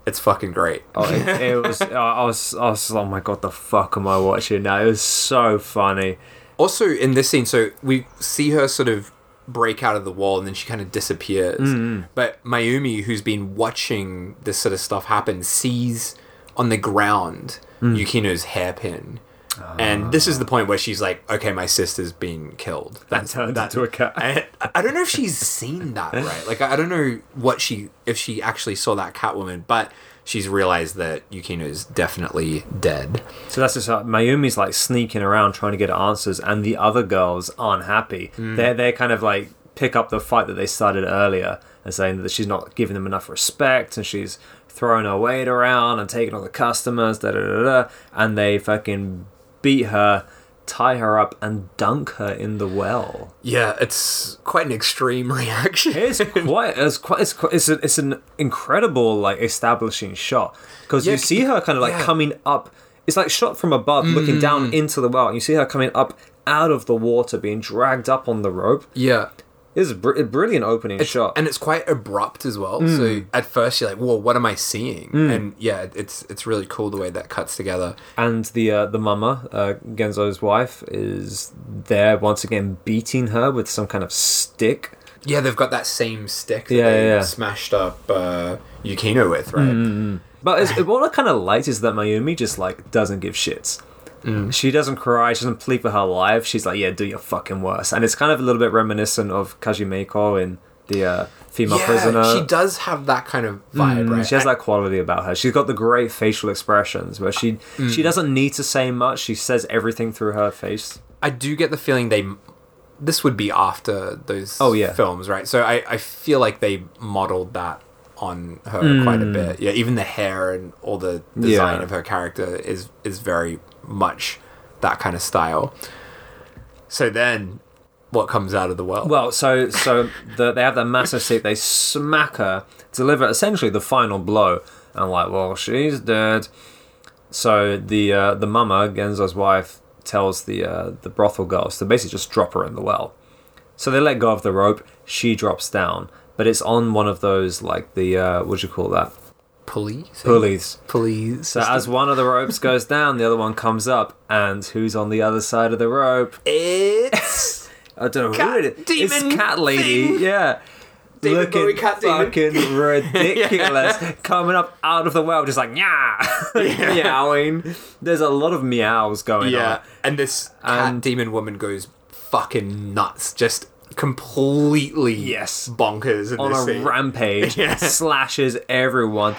It's fucking great. Oh, it, (laughs) it was. I was. I was. Oh my god, the fuck am I watching now? It was so funny. Also, in this scene, so we see her sort of break out of the wall and then she kind of disappears. Mm-hmm. But Mayumi, who's been watching this sort of stuff happen, sees on the ground Mm. Yukino's hairpin. And this is the point where she's like, "Okay, my sister's been killed." That's turned that, into a cat. (laughs) I, I don't know if she's seen that right. Like, I I don't know what she if she actually saw that Catwoman, but she's realized that Yukino is definitely dead. So that's just like Mayumi's like sneaking around trying to get answers, and the other girls aren't happy. Mm. They're they kind of like pick up the fight that they started earlier and saying that she's not giving them enough respect, and she's throwing her weight around and taking all the customers, da da da da, and they fucking beat her, tie her up, and dunk her in the well. Yeah, it's quite an extreme (laughs) reaction. It's quite, it's quite, it's quite, it's, a, it's an incredible like establishing shot because Yeah, you see her kind of like yeah. Mm. coming up. It's like shot from above, looking down into the well. And you see her coming up out of the water, being dragged up on the rope. yeah. It's a, br- a brilliant opening shot. and it's quite abrupt as well. So at first you're like, "Whoa, what am I seeing?" And yeah, it's it's really cool the way that cuts together. and the uh, the mama, uh, Genzo's wife, is there once again beating her with some kind of stick. Yeah, they've got that same stick that Yeah, they yeah, smashed up uh, Yukino with, right? But it's, what I kind of liked is that Mayumi just like doesn't give shits. Mm. She doesn't cry. She doesn't plead for her life. She's like, "Yeah, do your fucking worst." And it's kind of a little bit reminiscent of Kaji Meiko in the uh, female Yeah, prisoner. she does have that kind of vibe, Mm, right? She has that quality about her. She's got the great facial expressions where she Mm. she doesn't need to say much. She says everything through her face. I do get the feeling they. This would be after those Oh, yeah. films, right? So I, I feel like they modeled that on her quite a bit. Yeah, even the hair and all the design Mm. Yeah. of her character is is very much that kind of style. So then, what comes out of the well? Well, so so the, they have that massive seat. They smack her, deliver essentially the final blow, and like, well, she's dead. So the uh, the mama, Genzo's wife, tells the uh, the brothel girls to basically just drop her in the well. So they let go of the rope. She drops down, but it's on one of those like the uh, what do you call that police, pulleys. police. So as one of the ropes (laughs) goes down, the other one comes up, and who's on the other side of the rope? it's (laughs) I don't know Cat who it is. demon It's cat lady. thing. Yeah. David Looking cat demon. fucking (laughs) ridiculous. Coming up out of the well, just like yeah, meowing. There's a lot of meows going yeah, on. and this cat And- demon woman goes fucking nuts, just completely Yes. bonkers in On this a scene. rampage, (laughs) Yeah. slashes everyone.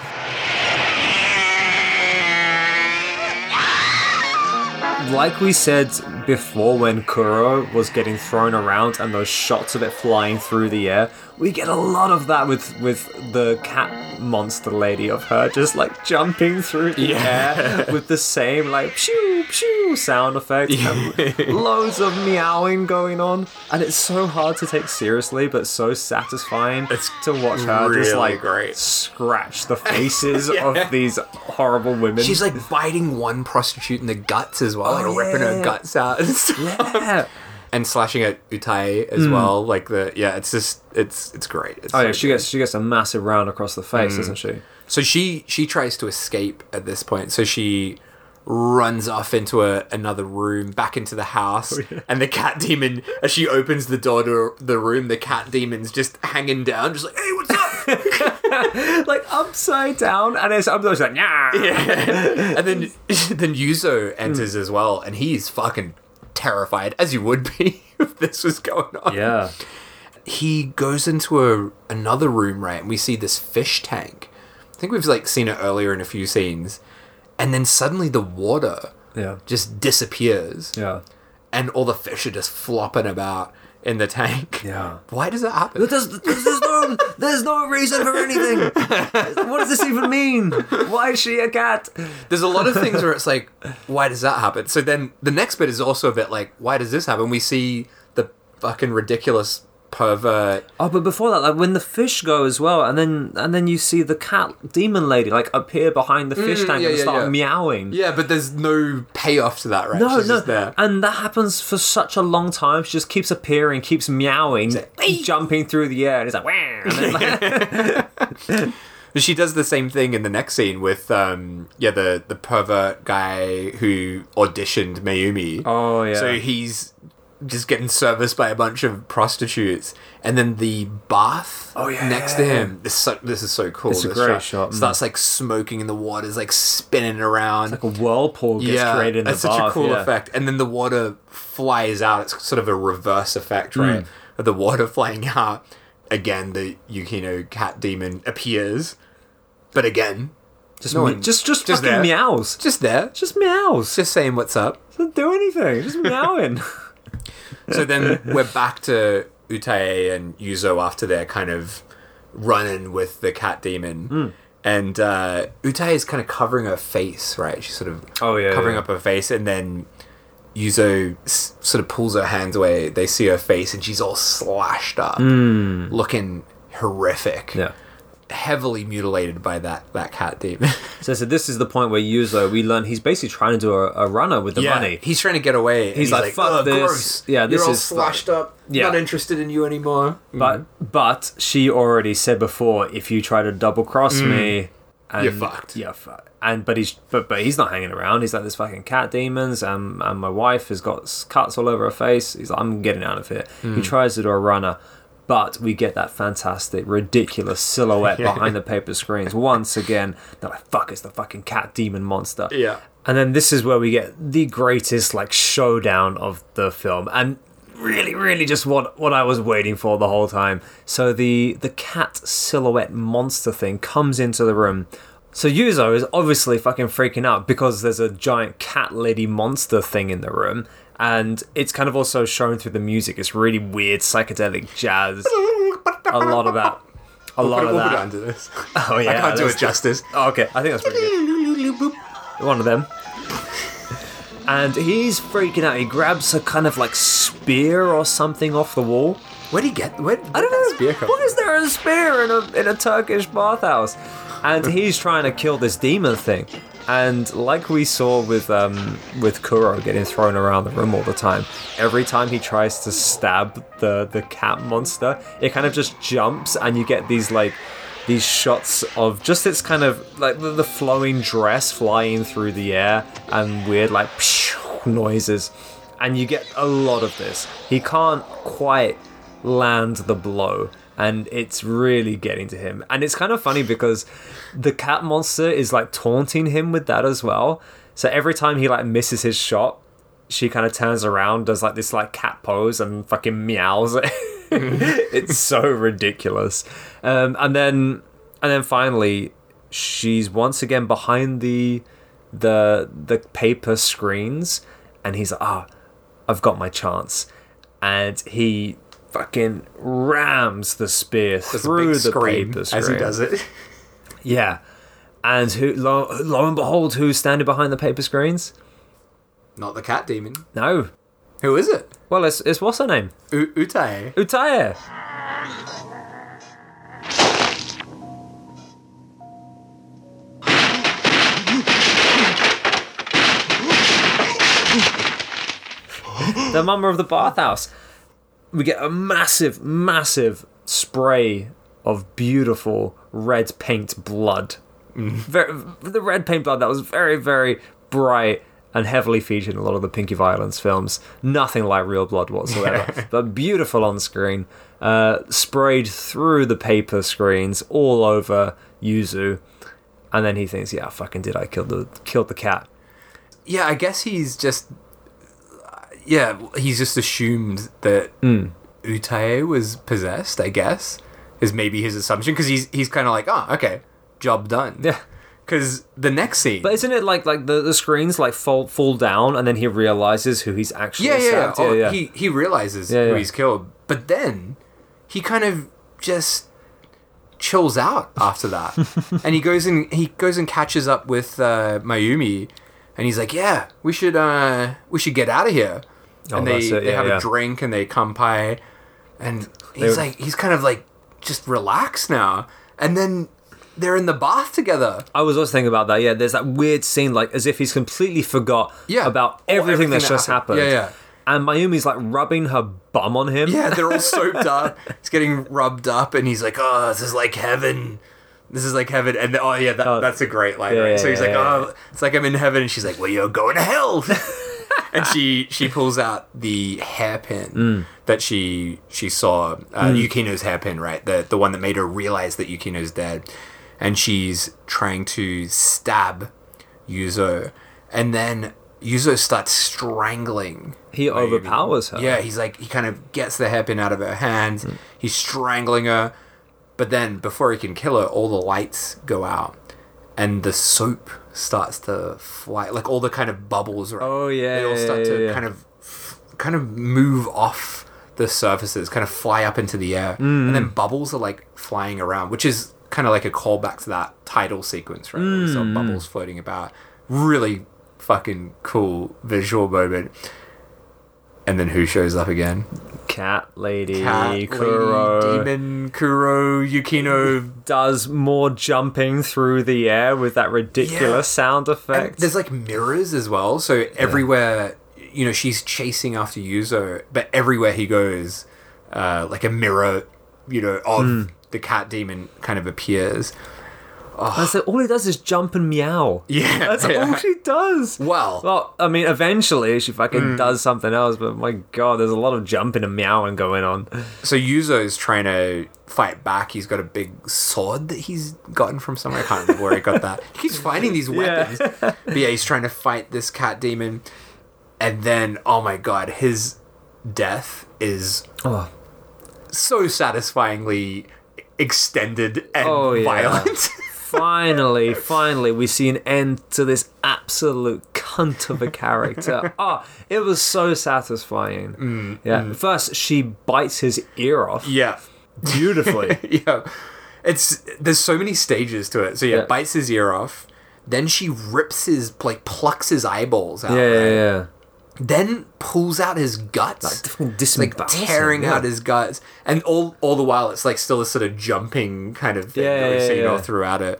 Like we said before, when Kuro was getting thrown around and those shots of it flying through the air, we get a lot of that with with the cat monster lady of her just like jumping through the Yeah. air with the same like pew pew sound effect and (laughs) loads of meowing going on, and it's so hard to take seriously, but so satisfying It's to watch her just like great. scratch the (laughs) faces Yeah. of these horrible women. She's like biting one prostitute in the guts as well, Oh, like ripping her oh, guts out and stuff. yeah. (laughs) And slashing at Utae as hmm. well. Like the yeah, it's just it's it's great. It's Oh so yeah, she good. gets she gets a massive round across the face, hmm. doesn't she? So she she tries to escape at this point. So she runs off into a, another room, back into the house, oh, and the cat demon. As she opens the door to the room, the cat demon's just hanging down, just like, "Hey, what's up?" (laughs) like upside down, and it's up there, it's like yeah. (laughs) and then (laughs) then Yuzo hmm. enters as well, and he's fucking terrified, as you would be (laughs) if this was going on. Yeah. he goes into a another room, right? And we see this fish tank. I think we've like seen it earlier in a few scenes, and then suddenly the water Yeah. just disappears, Yeah. and all the fish are just flopping about in the tank. (laughs) Yeah. Why does that happen? There's, there's, there's no there's no reason for anything. What does this even mean? Why is she a cat? There's a lot of things where it's like, why does that happen? So then the next bit is also a bit like, why does this happen? We see the fucking ridiculous pervert. Oh, but before that, like when the fish go as well, and then and then you see the cat demon lady like appear behind the fish Mm, tank yeah, and yeah, start yeah. meowing. Yeah, but there's no payoff to that, right? No, She's no, there. and that happens for such a long time. She just keeps appearing, keeps meowing, jumping through the air, and it's like, "Wah," and then, like (laughs) But she does the same thing in the next scene with um yeah the the pervert guy who auditioned Mayumi. oh yeah, So he's just getting serviced by a bunch of prostitutes, and then the bath Oh, yeah, next to him. This is so, this is so cool. It's a great shot, mm. Starts like smoking in the water, is like spinning around. Like a whirlpool gets created in the that's such a cool yeah. effect. And then the water flies out. It's sort of a reverse effect, Hmm. right? Of the water (laughs) flying out. Again, the Yukino cat demon appears, but again, Just No me- one- just just, just fucking there. meows. just there, Just meows. just saying what's up. Doesn't do anything. Just (laughs) meowing. So then we're back to Utae and Yuzo after they're kind of running with the cat demon. Hmm. And uh, Utae is kind of covering her face, right? She's sort of Oh, yeah, covering yeah. up her face, and then Yuzo s- sort of pulls her hands away. They see her face, and she's all slashed up, looking horrific. Yeah. Heavily mutilated by that, that cat demon. (laughs) So, so this is the point where Yuzo, we learn he's basically trying to do a, a runner with the money. He's trying to get away. and He's like, "Fuck "Ugh, this. Gross. Yeah, this You're all is slashed up. Yeah. Not interested in you anymore. But mm. but she already said before, if you try to double cross mm. me, and, You're fucked. Yeah, fuck. And but he's but but he's not hanging around. He's like this fucking cat demons, and and my wife has got cuts all over her face. He's like, I'm getting out of here. He mm. tries to do a runner. But we get that fantastic, ridiculous silhouette (laughs) behind the paper screens. Once again, they're like, fuck, it's the fucking cat demon monster. Yeah. And then this is where we get the greatest like showdown of the film, and really, really just what what I was waiting for the whole time. So the the cat silhouette monster thing comes into the room. So Yuzo is obviously fucking freaking out because there's a giant cat lady monster thing in the room, and it's kind of also shown through the music. It's really weird psychedelic jazz. A lot of that. A lot We'll of put it that. under this. (laughs) Oh yeah, I can't do it justice. Oh, okay, I think that's pretty good. One of them. And he's freaking out. He grabs a kind of like spear or something off the wall. Where'd he get? Where, I don't know. Why is there a spear in a in a Turkish bathhouse? And he's trying to kill this demon thing. And like we saw with um, with Kuro getting thrown around the room all the time, every time he tries to stab the the cat monster, it kind of just jumps, and you get these like these shots of just its kind of like the, the flowing dress flying through the air and weird like noises, and you get a lot of this. He can't quite land the blow and it's really getting to him. And it's kind of funny because the cat monster is like taunting him with that as well. So every time he like misses his shot she kind of turns around does like this like cat pose and fucking meows. (laughs) It's so ridiculous. Um, and then and then finally she's once again behind the the the paper screens and he's like ah i've got my chance. And he fucking rams the spear There's through the paper as screen. he does it. (laughs) Yeah. And who lo, lo and behold, who's standing behind the paper screens? Not the cat demon. No. Who is it? Well, it's, it's what's her name? U- Utae. Utaya. (gasps) the mama of the bathhouse. We get a massive, massive spray of beautiful red paint blood. Very, the red paint blood that was very, very bright and heavily featured in a lot of the Pinky Violence films. Nothing like real blood whatsoever, (laughs) but beautiful on screen. Uh, sprayed through the paper screens all over Yuzo, and then he thinks, "Yeah, fucking did I kill the killed the cat?" Yeah, I guess he's just. Yeah, he's just assumed that Hmm. Utae was possessed. I guess is maybe his assumption because he's he's kind of like, oh, okay, job done. Yeah. Because the next scene, But isn't it like like the, the screens like fall fall down and then he realizes who he's actually yeah, yeah, yeah. Oh, He he realizes Yeah, who yeah. he's killed, but then he kind of just chills out after that, (laughs) and he goes and he goes and catches up with uh, Mayumi, and he's like, "Yeah, we should uh we should get out of here." Oh, and they it, they have yeah. a drink and they come kampai, and he's They- like he's kind of like just relaxed now, and then they're in the bath together. I was also thinking about that. Yeah, there's that weird scene, like as if he's completely forgot Yeah. about everything, everything that's that just happened. happened. Yeah, yeah. And Mayumi's like rubbing her bum on him. Yeah, they're all soaped (laughs) up. He's getting rubbed up, and he's like, "Oh, this is like heaven. This is like heaven." And oh yeah, that, Oh. that's a great line. Yeah, right? yeah, so he's like, yeah, "Oh, it's like I'm in heaven," and she's like, "Well, you're going to hell." (laughs) and she she pulls out the hairpin Mm. that she she saw uh, Yukino's hairpin, right? The the one that made her realize that Yukino's dead, and she's trying to stab Yuzo, and then Yuzo starts strangling. He Mayumi. overpowers her. Yeah, he's like he kind of gets the hairpin out of her hands. He's strangling her, but then before he can kill her, all the lights go out, and the soap starts to fly. Like all the kind of bubbles, right? Oh, yeah, they all start yeah, to yeah. kind of, kind of move off the surfaces, kind of fly up into the air, and Mm. then bubbles are like flying around, which is kind of like a callback to that title sequence, right? Mm. saw bubbles floating about. Really fucking cool visual moment. And then who shows up again? Cat lady, Cat, Kuro lady, demon, Kuro, Yukino. does more jumping through the air with that ridiculous Yeah. sound And effect. there's like mirrors as well, so everywhere, you know, she's chasing after Yuzo, but everywhere he goes, uh, like a mirror, you know, of Hmm. the cat demon kind of appears. I said, all he does is jump and meow. Yeah, That's yeah. all she does. Well, Well, I mean, eventually she fucking Mm. does something else, but my god, there's a lot of jumping and meowing going on. so Yuzo is trying to fight back. He's got a big sword that he's gotten from somewhere. I can't remember where he got that. He keeps finding these (laughs) weapons. but yeah, he's trying to fight this cat demon. And then, oh my god, his death is Oh, so satisfyingly extended and Oh, yeah. violent. (laughs) finally, finally, we see an end to this absolute cunt of a character. oh, (laughs) it was so satisfying. Mm, yeah. First, she bites his ear off yeah. beautifully. (laughs) Yeah. It's there's so many stages to it. So yeah, Yeah. bites his ear off. Then she rips his like plucks his eyeballs out. yeah, yeah, yeah. Then pulls out his guts. Fucking like tearing him, yeah. out his guts, and all all the while it's like still a sort of jumping kind of thing Yeah, that we've yeah, seen all throughout it.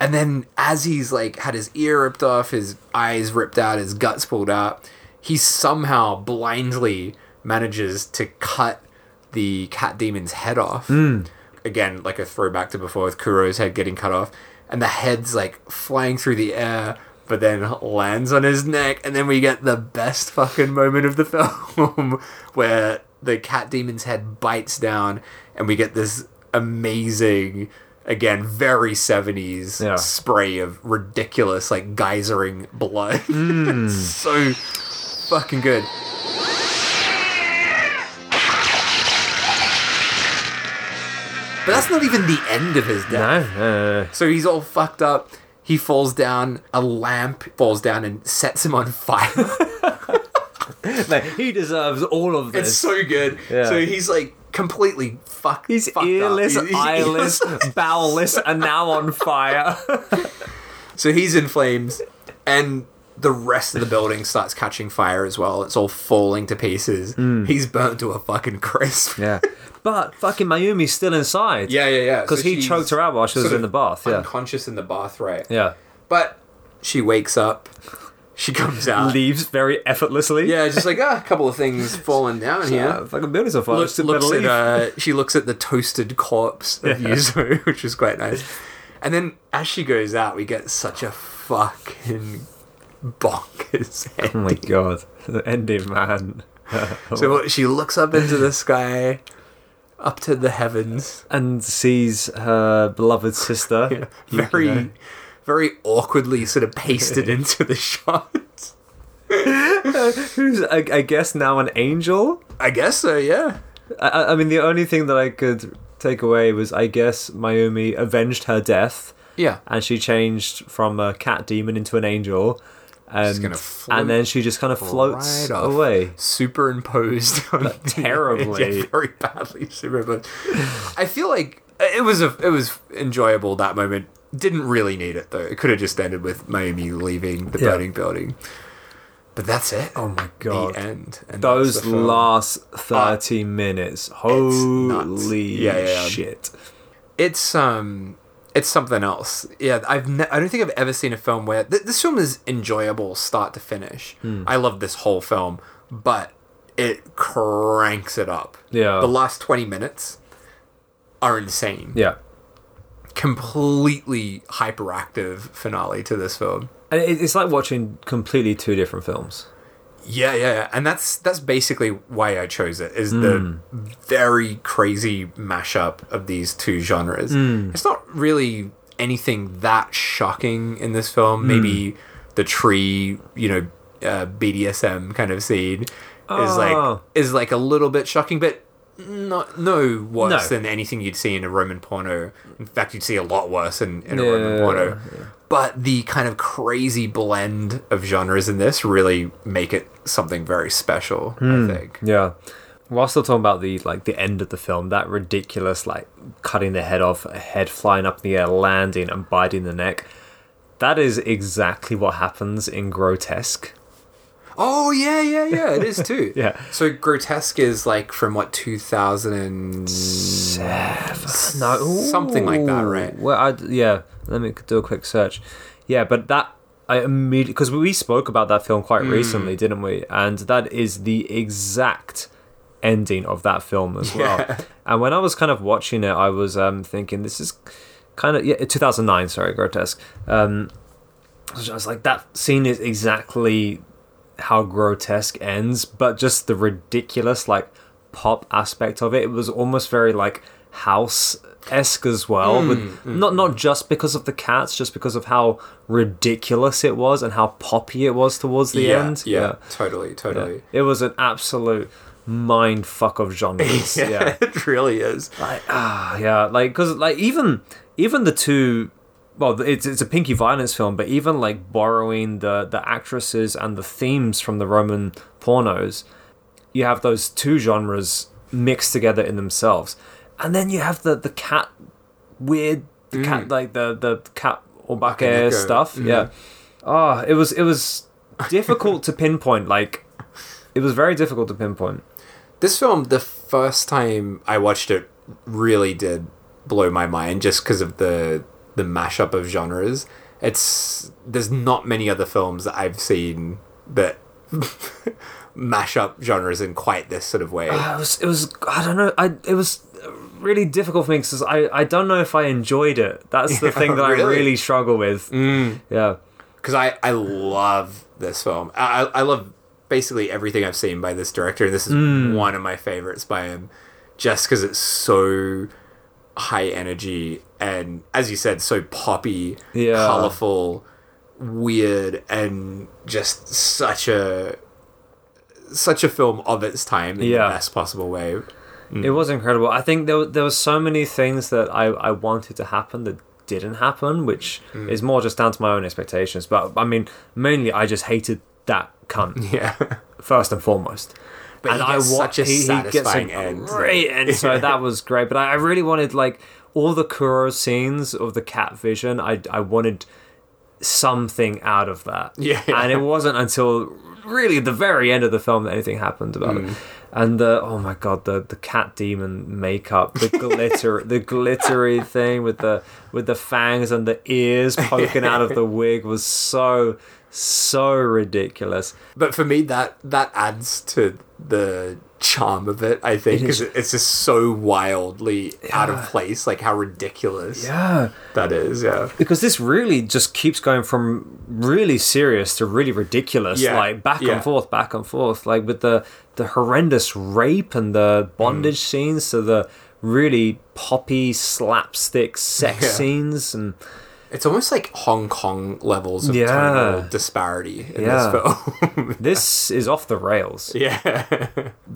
And then as he's like had his ear ripped off, his eyes ripped out, his guts pulled out, he somehow blindly manages to cut the cat demon's head off. Hmm. Again, like a throwback to before with Kuro's head getting cut off, and the head's like flying through the air, but then lands on his neck, and then we get the best fucking moment of the (laughs) film where the cat demon's head bites down, and we get this amazing. Again, very 70s Yeah. spray of ridiculous, like geysering blood. (laughs) Mm. It's so fucking good. But that's not even the end of his death. No, no. So he's all fucked up. He falls down. A lamp falls down and sets him on fire. (laughs) Mate, he deserves all of this. it's so good. Yeah. So he's like completely fucked. He's fucked earless, He's- he's (laughs) eyeless, earless. bowelless, and now on fire. (laughs) So he's in flames, and the rest of the building starts catching fire as well. It's all falling to pieces. Hmm. He's burnt to a fucking crisp. Yeah. But fucking Mayumi's still inside. Yeah, yeah, yeah. Because he choked her out while she was in the bath. Yeah. Unconscious in the bath, right? Yeah. But she wakes up. She comes out. Leaves very effortlessly. Yeah, just like ah, a couple of things (laughs) falling down here. Yeah, fucking building's on fire. Look, looks at, uh, she looks at the toasted corpse of Yeah. Yuzo, (laughs) which is quite nice. (laughs) And then as she goes out, we get such a fucking bonkers oh my god. The ending, man. So she looks up into the sky, up to the heavens. and sees her beloved sister. (laughs) Very, Yukino. very awkwardly sort of pasted (laughs) into the shot. (laughs) Who's, I, I guess, now an angel? I guess so, yeah. I- I, I mean, the only thing that I could take away was, I guess, Mayumi avenged her death, Yeah. and she changed from a cat demon into an angel, float and then she just kind of floats right away. Superimposed (laughs) terribly. yeah, very badly superimposed. I feel like it was a it was enjoyable that moment. Didn't really need it though. It could have just ended with Mayumi leaving the Yeah. burning building. But that's it. Oh my god. The end. And Those the last 30 minutes. nuts. Holy Yeah, yeah, yeah. shit. it's um it's something else yeah i've ne- i don't think i've ever seen a film where th- this film is enjoyable start to finish Hmm. i love this whole film but it cranks it up Yeah. the last 20 minutes are insane Yeah. completely hyperactive finale to this film And it's like watching completely two different films. Yeah, yeah, yeah, and that's that's basically why I chose it. Is the hmm. very crazy mashup of these two genres. Hmm. It's not really anything that shocking in this film. Hmm. Maybe the tree, you know, uh, BDSM kind of scene is Oh. like is like a little bit shocking, but not no worse No. than anything you'd see in a Roman porno. In fact, you'd see a lot worse in, in a Roman porno. yeah. But the kind of crazy blend of genres in this really make it something very special. Hmm. I think. Yeah. While still talking about the like the end of the film, that ridiculous like cutting the head off, a head flying up in the air, landing and biting the neck. That is exactly what happens in Grotesque. Oh yeah, yeah, yeah. It is too. (laughs) Yeah. So grotesque is like from what two thousand and seven, No, something like that, right? Well, I, yeah. Let me do a quick search. Yeah, but that I immediately because we spoke about that film quite recently, didn't we? And that is the exact ending of that film as (laughs) well. Yeah. And when I was kind of watching it, I was um, thinking this is kind of yeah, 2009. Sorry, grotesque. Um, I was like that scene is exactly how grotesque ends, but just the ridiculous like pop aspect of it. It was almost very like house esque as well, Hmm, with not not just because of the cats, just because of how ridiculous it was and how poppy it was towards the yeah, end. Yeah, totally, totally. It was an absolute mind fuck of (laughs) genres. yeah. it really is. Like ah yeah, like because like even even the two, well, it's it's a Pinky Violence film, but even like borrowing the the actresses and the themes from the Roman pornos, you have those two genres mixed together in themselves, and then you have the the cat weird the cat mm. like the the cat or Bakeneko. stuff. Mm-hmm. Yeah. Oh, it was it was difficult to pinpoint. Like, it was very difficult to pinpoint. This film, the first time I watched it, really did blow my mind just because of the the mashup of genres. It's there's not many other films that I've seen that (laughs) mash up genres in quite this sort of way. Uh, it was it was I don't know I it was really difficult for me because I I don't know if I enjoyed it. That's the (laughs) Yeah, thing that I really? really struggle with. Yeah. because I, I love this film. I, I I love basically everything I've seen by this director. This is Mm. one of my favorites by him, just because it's so high energy and, as you said, so poppy, Yeah. colorful, weird, and just such a such a film of its time in Yeah. the best possible way. It was incredible. I think there were- there were so many things that I I wanted to happen that didn't happen, which Mm. is more just down to my own expectations. But I mean, mainly I just hated that cunt (laughs) Yeah, first and foremost. But he gets wa- such a satisfying end. Great end, (laughs) so that was great. But I, I really wanted like all the Kuro scenes of the cat vision. I I wanted something out of that. (laughs) Yeah. and it wasn't until really the very end of the film that anything happened about Mm. it. And the oh my god, the the cat demon makeup, the glitter, (laughs) the glittery thing with the with the fangs and the ears poking out of the wig was so so ridiculous. But for me, that that adds to the charm of it. I think It because it's just so wildly out of place, like how ridiculous Yeah. that is. Yeah, because this really just keeps going from really serious to really ridiculous Yeah, like back yeah. and forth back and forth like with the the horrendous rape and the bondage Mm. scenes to the really poppy slapstick sex (laughs) Yeah. scenes and it's almost like Hong Kong levels of Yeah. disparity in Yeah. this film. (laughs) this is off the rails yeah,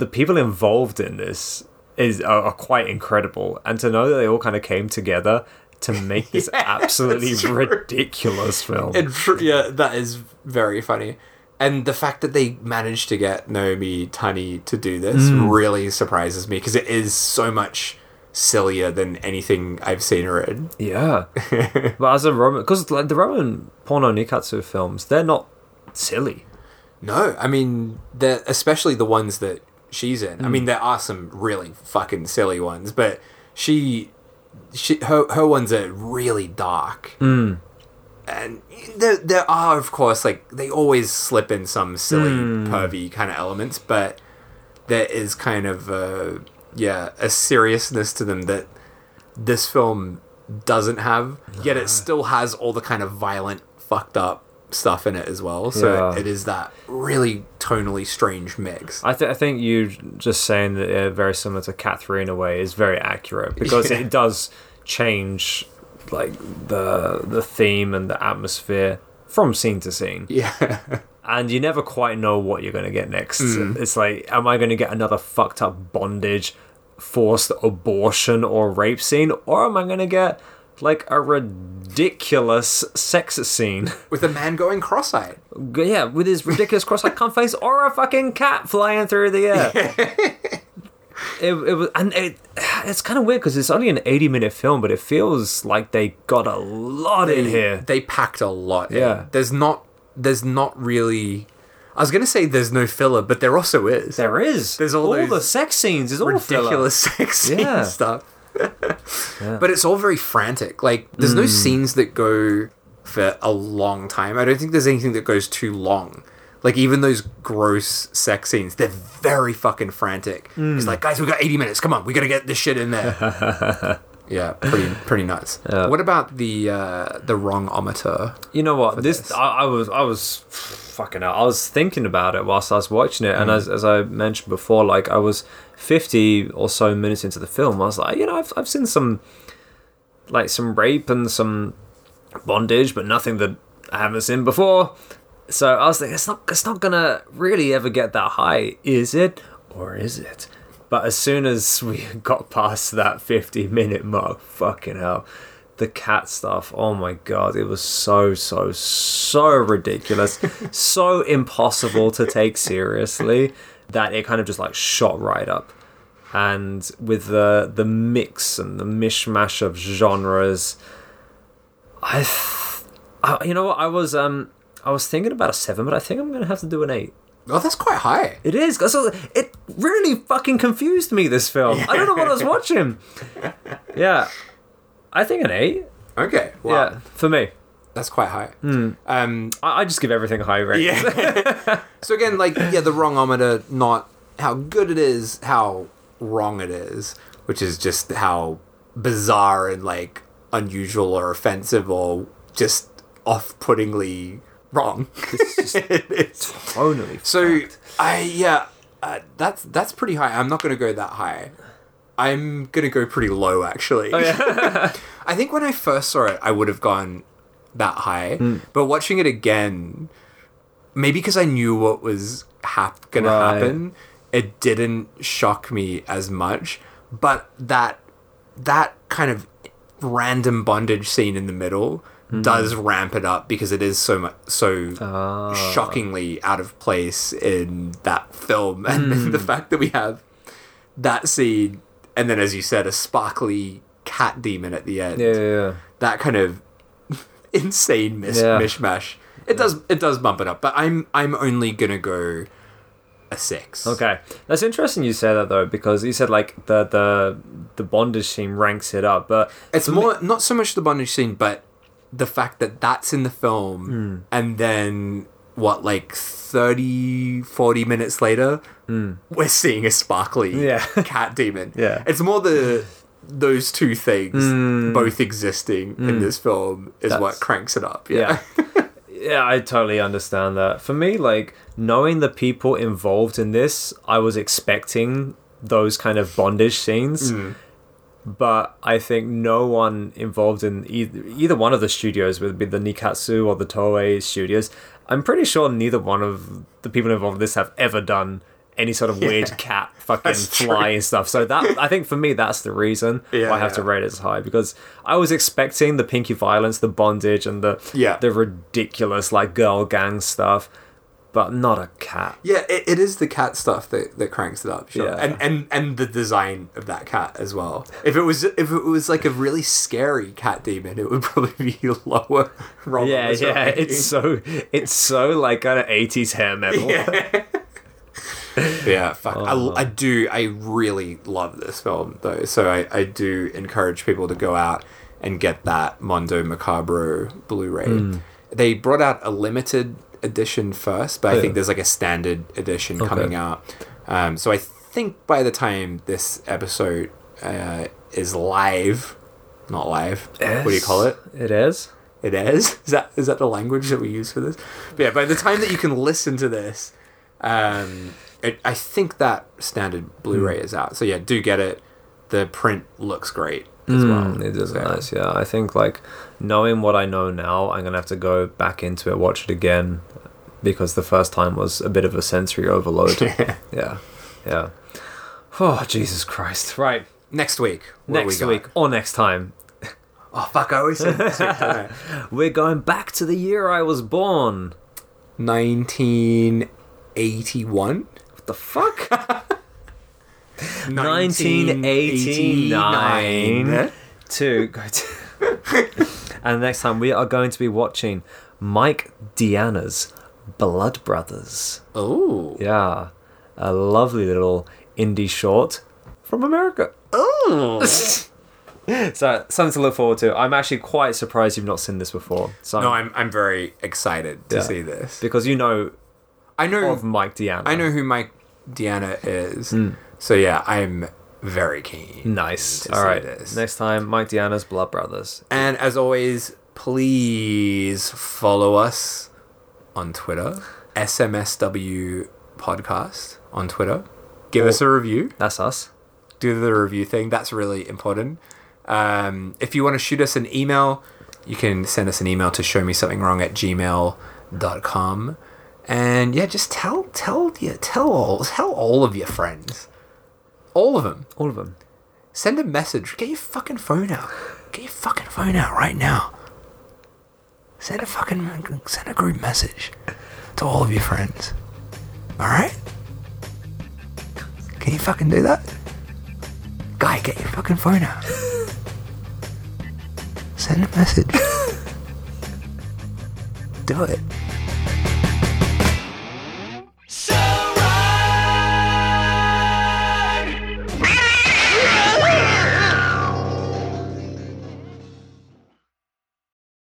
the people involved in this is are, are quite incredible and to know that they all kind of came together to make this (laughs) Yeah, absolutely ridiculous film it, yeah, that is very funny. And the fact that they managed to get Naomi Tani to do this Mm. really surprises me because it is so much sillier than anything I've seen or read. Yeah, (laughs) but as a Roman, because like the Roman porno Nikkatsu films, they're not silly. No, I mean, the especially the ones that she's in. I mean, mm. there are some really fucking silly ones, but she, she her her ones are really dark. Mm. And there there are of course like they always slip in some silly mm. pervy kind of elements, but there is kind of a yeah a seriousness to them that this film doesn't have. Yet it still has all the kind of violent, fucked up stuff in it as well. So Yeah. it is that really tonally strange mix. I, th- I think you just saying that they're very similar to Cat 3 in a way is very accurate because (laughs) Yeah. it does change like the the theme and the atmosphere from scene to scene Yeah. (laughs) and you never quite know what you're going to get next Mm. it's like am i going to get another fucked up bondage forced abortion or rape scene or am i going to get like a ridiculous sex scene (laughs) With a man going cross-eyed. yeah with his ridiculous cross-eyed cunt face or a fucking cat flying through the air (laughs) it, it was and it it's kind of weird because it's only an 80 minute film but it feels like they got a lot in here They packed a lot. in. Yeah. There's not. There's not really. I was gonna say there's no filler, but there also is. there is There's all those the sex scenes is all filler. ridiculous (laughs) sex scene (laughs) Yeah. stuff. But it's all very frantic. Like there's Mm. no scenes that go for a long time. I don't think there's anything that goes too long. Like even those gross sex scenes, they're very fucking frantic. Mm. It's like, guys, we got 80 minutes. Come on, we gotta get this shit in there. (laughs) yeah, pretty pretty nuts. (laughs) What about the uh, the wrong ometer? You know what? This, this. I, I was I was fucking out. I was thinking about it whilst I was watching it, Mm. and as as I mentioned before, like I was fifty or so minutes into the film, I was like, you know, I've I've seen some like some rape and some bondage, but nothing that I haven't seen before. So I was like, it's not it's not gonna really ever get that high, is it? Or is it? But as soon as we (laughs) got past that 50 minute mark, fucking hell, the cat stuff, oh my god, it was so, so, so ridiculous, (laughs) so impossible to take seriously that it kind of just like shot right up. And with the the mix and the mishmash of genres, I, I you know what I was um I was thinking about a seven, but I think I'm gonna have to do an eight. Oh, that's quite high. It is. 'cause it really fucking confused me. This film. I don't know what I was watching. Yeah, I think an eight. Okay, wow, Yeah, for me. that's quite high. Hmm. Um, I, I just give everything a high ratings. Yeah. (laughs) so again, like yeah, the wrong wrongometer, not how good it is, how wrong it is, which is just how bizarre and like unusual or offensive or just off-puttingly wrong. it is. (laughs) Totally. So I yeah, uh, that's that's pretty high. I'm not gonna go that high. I'm gonna go pretty low actually. (laughs) I think when I first saw it, I would have gone that high, but watching it again, maybe because I knew what was hap- gonna Right. happen, it didn't shock me as much. But that that kind of random bondage scene in the middle does ramp it up because it is so much so Ah. shockingly out of place in that film, (laughs) and then the fact that we have that scene, and then as you said, a sparkly cat demon at the end Yeah, yeah, yeah. that kind of (laughs) insane mis- mishmash. It does it does bump it up, but I'm I'm only gonna go a six. Okay, that's interesting. You say that though, because you said like the the the bondage scene ranks it up, but It's more not so much the bondage scene, but the fact that that's in the film, Hmm. and then what like 30, 40 minutes later, we're seeing a sparkly Hmm. Yeah. (laughs) cat demon. Yeah. Hmm. it's more the those two things both existing in this film is what cranks it up. yeah. (laughs) yeah, I totally understand that. For me, like knowing the people involved in this, I was expecting those kind of bondage scenes. But I think no one involved in either, either one of the studios, whether it be the Nikkatsu or the Toei studios, I'm pretty sure neither one of the people involved in this have ever done any sort of weird cat (laughs) fucking fly and stuff. So that I think for me that's the reason (laughs) Yeah, why I have to rate it as high because I was expecting the pinky violence, the bondage, and the Yeah. the ridiculous like girl gang stuff, but not a cat. Yeah, it, it is the cat stuff that, that cranks it up, sure. Yeah. And, and and the design of that cat as well. If it was if it was like a really scary cat demon, it would probably be (laughs) lower. Yeah, yeah, it's so it's so like kind of eighties hair metal. yeah. (laughs) Fuck, Oh. I, I do. I really love this film though, so I I do encourage people to go out and get that Mondo Macabro Blu-ray. Hmm. They brought out a limited edition first, but I Oh, think there's like a standard edition coming out. Um, so I think by the time this episode uh, is live, not live, what do you call it? It is. It. Is that is that the language that we use for this? But yeah, by the time that you can listen to this, um, it, I think that standard Blu-ray Hmm. is out. So yeah, do get it. The print looks great as well. Mm, it is So, nice, yeah. I think like knowing what I know now, I'm gonna have to go back into it, watch it again, because the first time was a bit of a sensory overload. (laughs) yeah, yeah. Oh Jesus Christ! Right, Next week. what next we week or next time, (laughs) Oh fuck! I always say next week. don't I? (laughs) we're going back to the year I was born. 1981. What the fuck? 1989. 1989 to go to. and next time we are going to be watching Mike Deanna's Blood Brothers. Oh. Yeah, a lovely little indie short from America. Oh. (laughs) So something to look forward to. I'm actually quite surprised you've not seen this before. So No, I'm I'm very excited to Yeah. see this. because you know I know of Mike Deanna. I know who Mike Deanna is. Hmm. So yeah, I'm very keen. Nice. to All right. this. Next time, Mike Deanna's Blood Brothers. And as always, please follow us on Twitter, SMSW Podcast on Twitter. Give us a review. That's us. Do the review thing. That's really important. Um, if you want to shoot us an email, you can send us an email to show me something wrong at gmail.com. And yeah, just tell tell yeah, tell all tell all of your friends. All of them. All of them. Send a message. Get your fucking phone out. Get your fucking phone out right now. Send a fucking send a group message to all of your friends. All right? Can you fucking do that? Guy, get your fucking phone out. Send a message. (laughs) do it.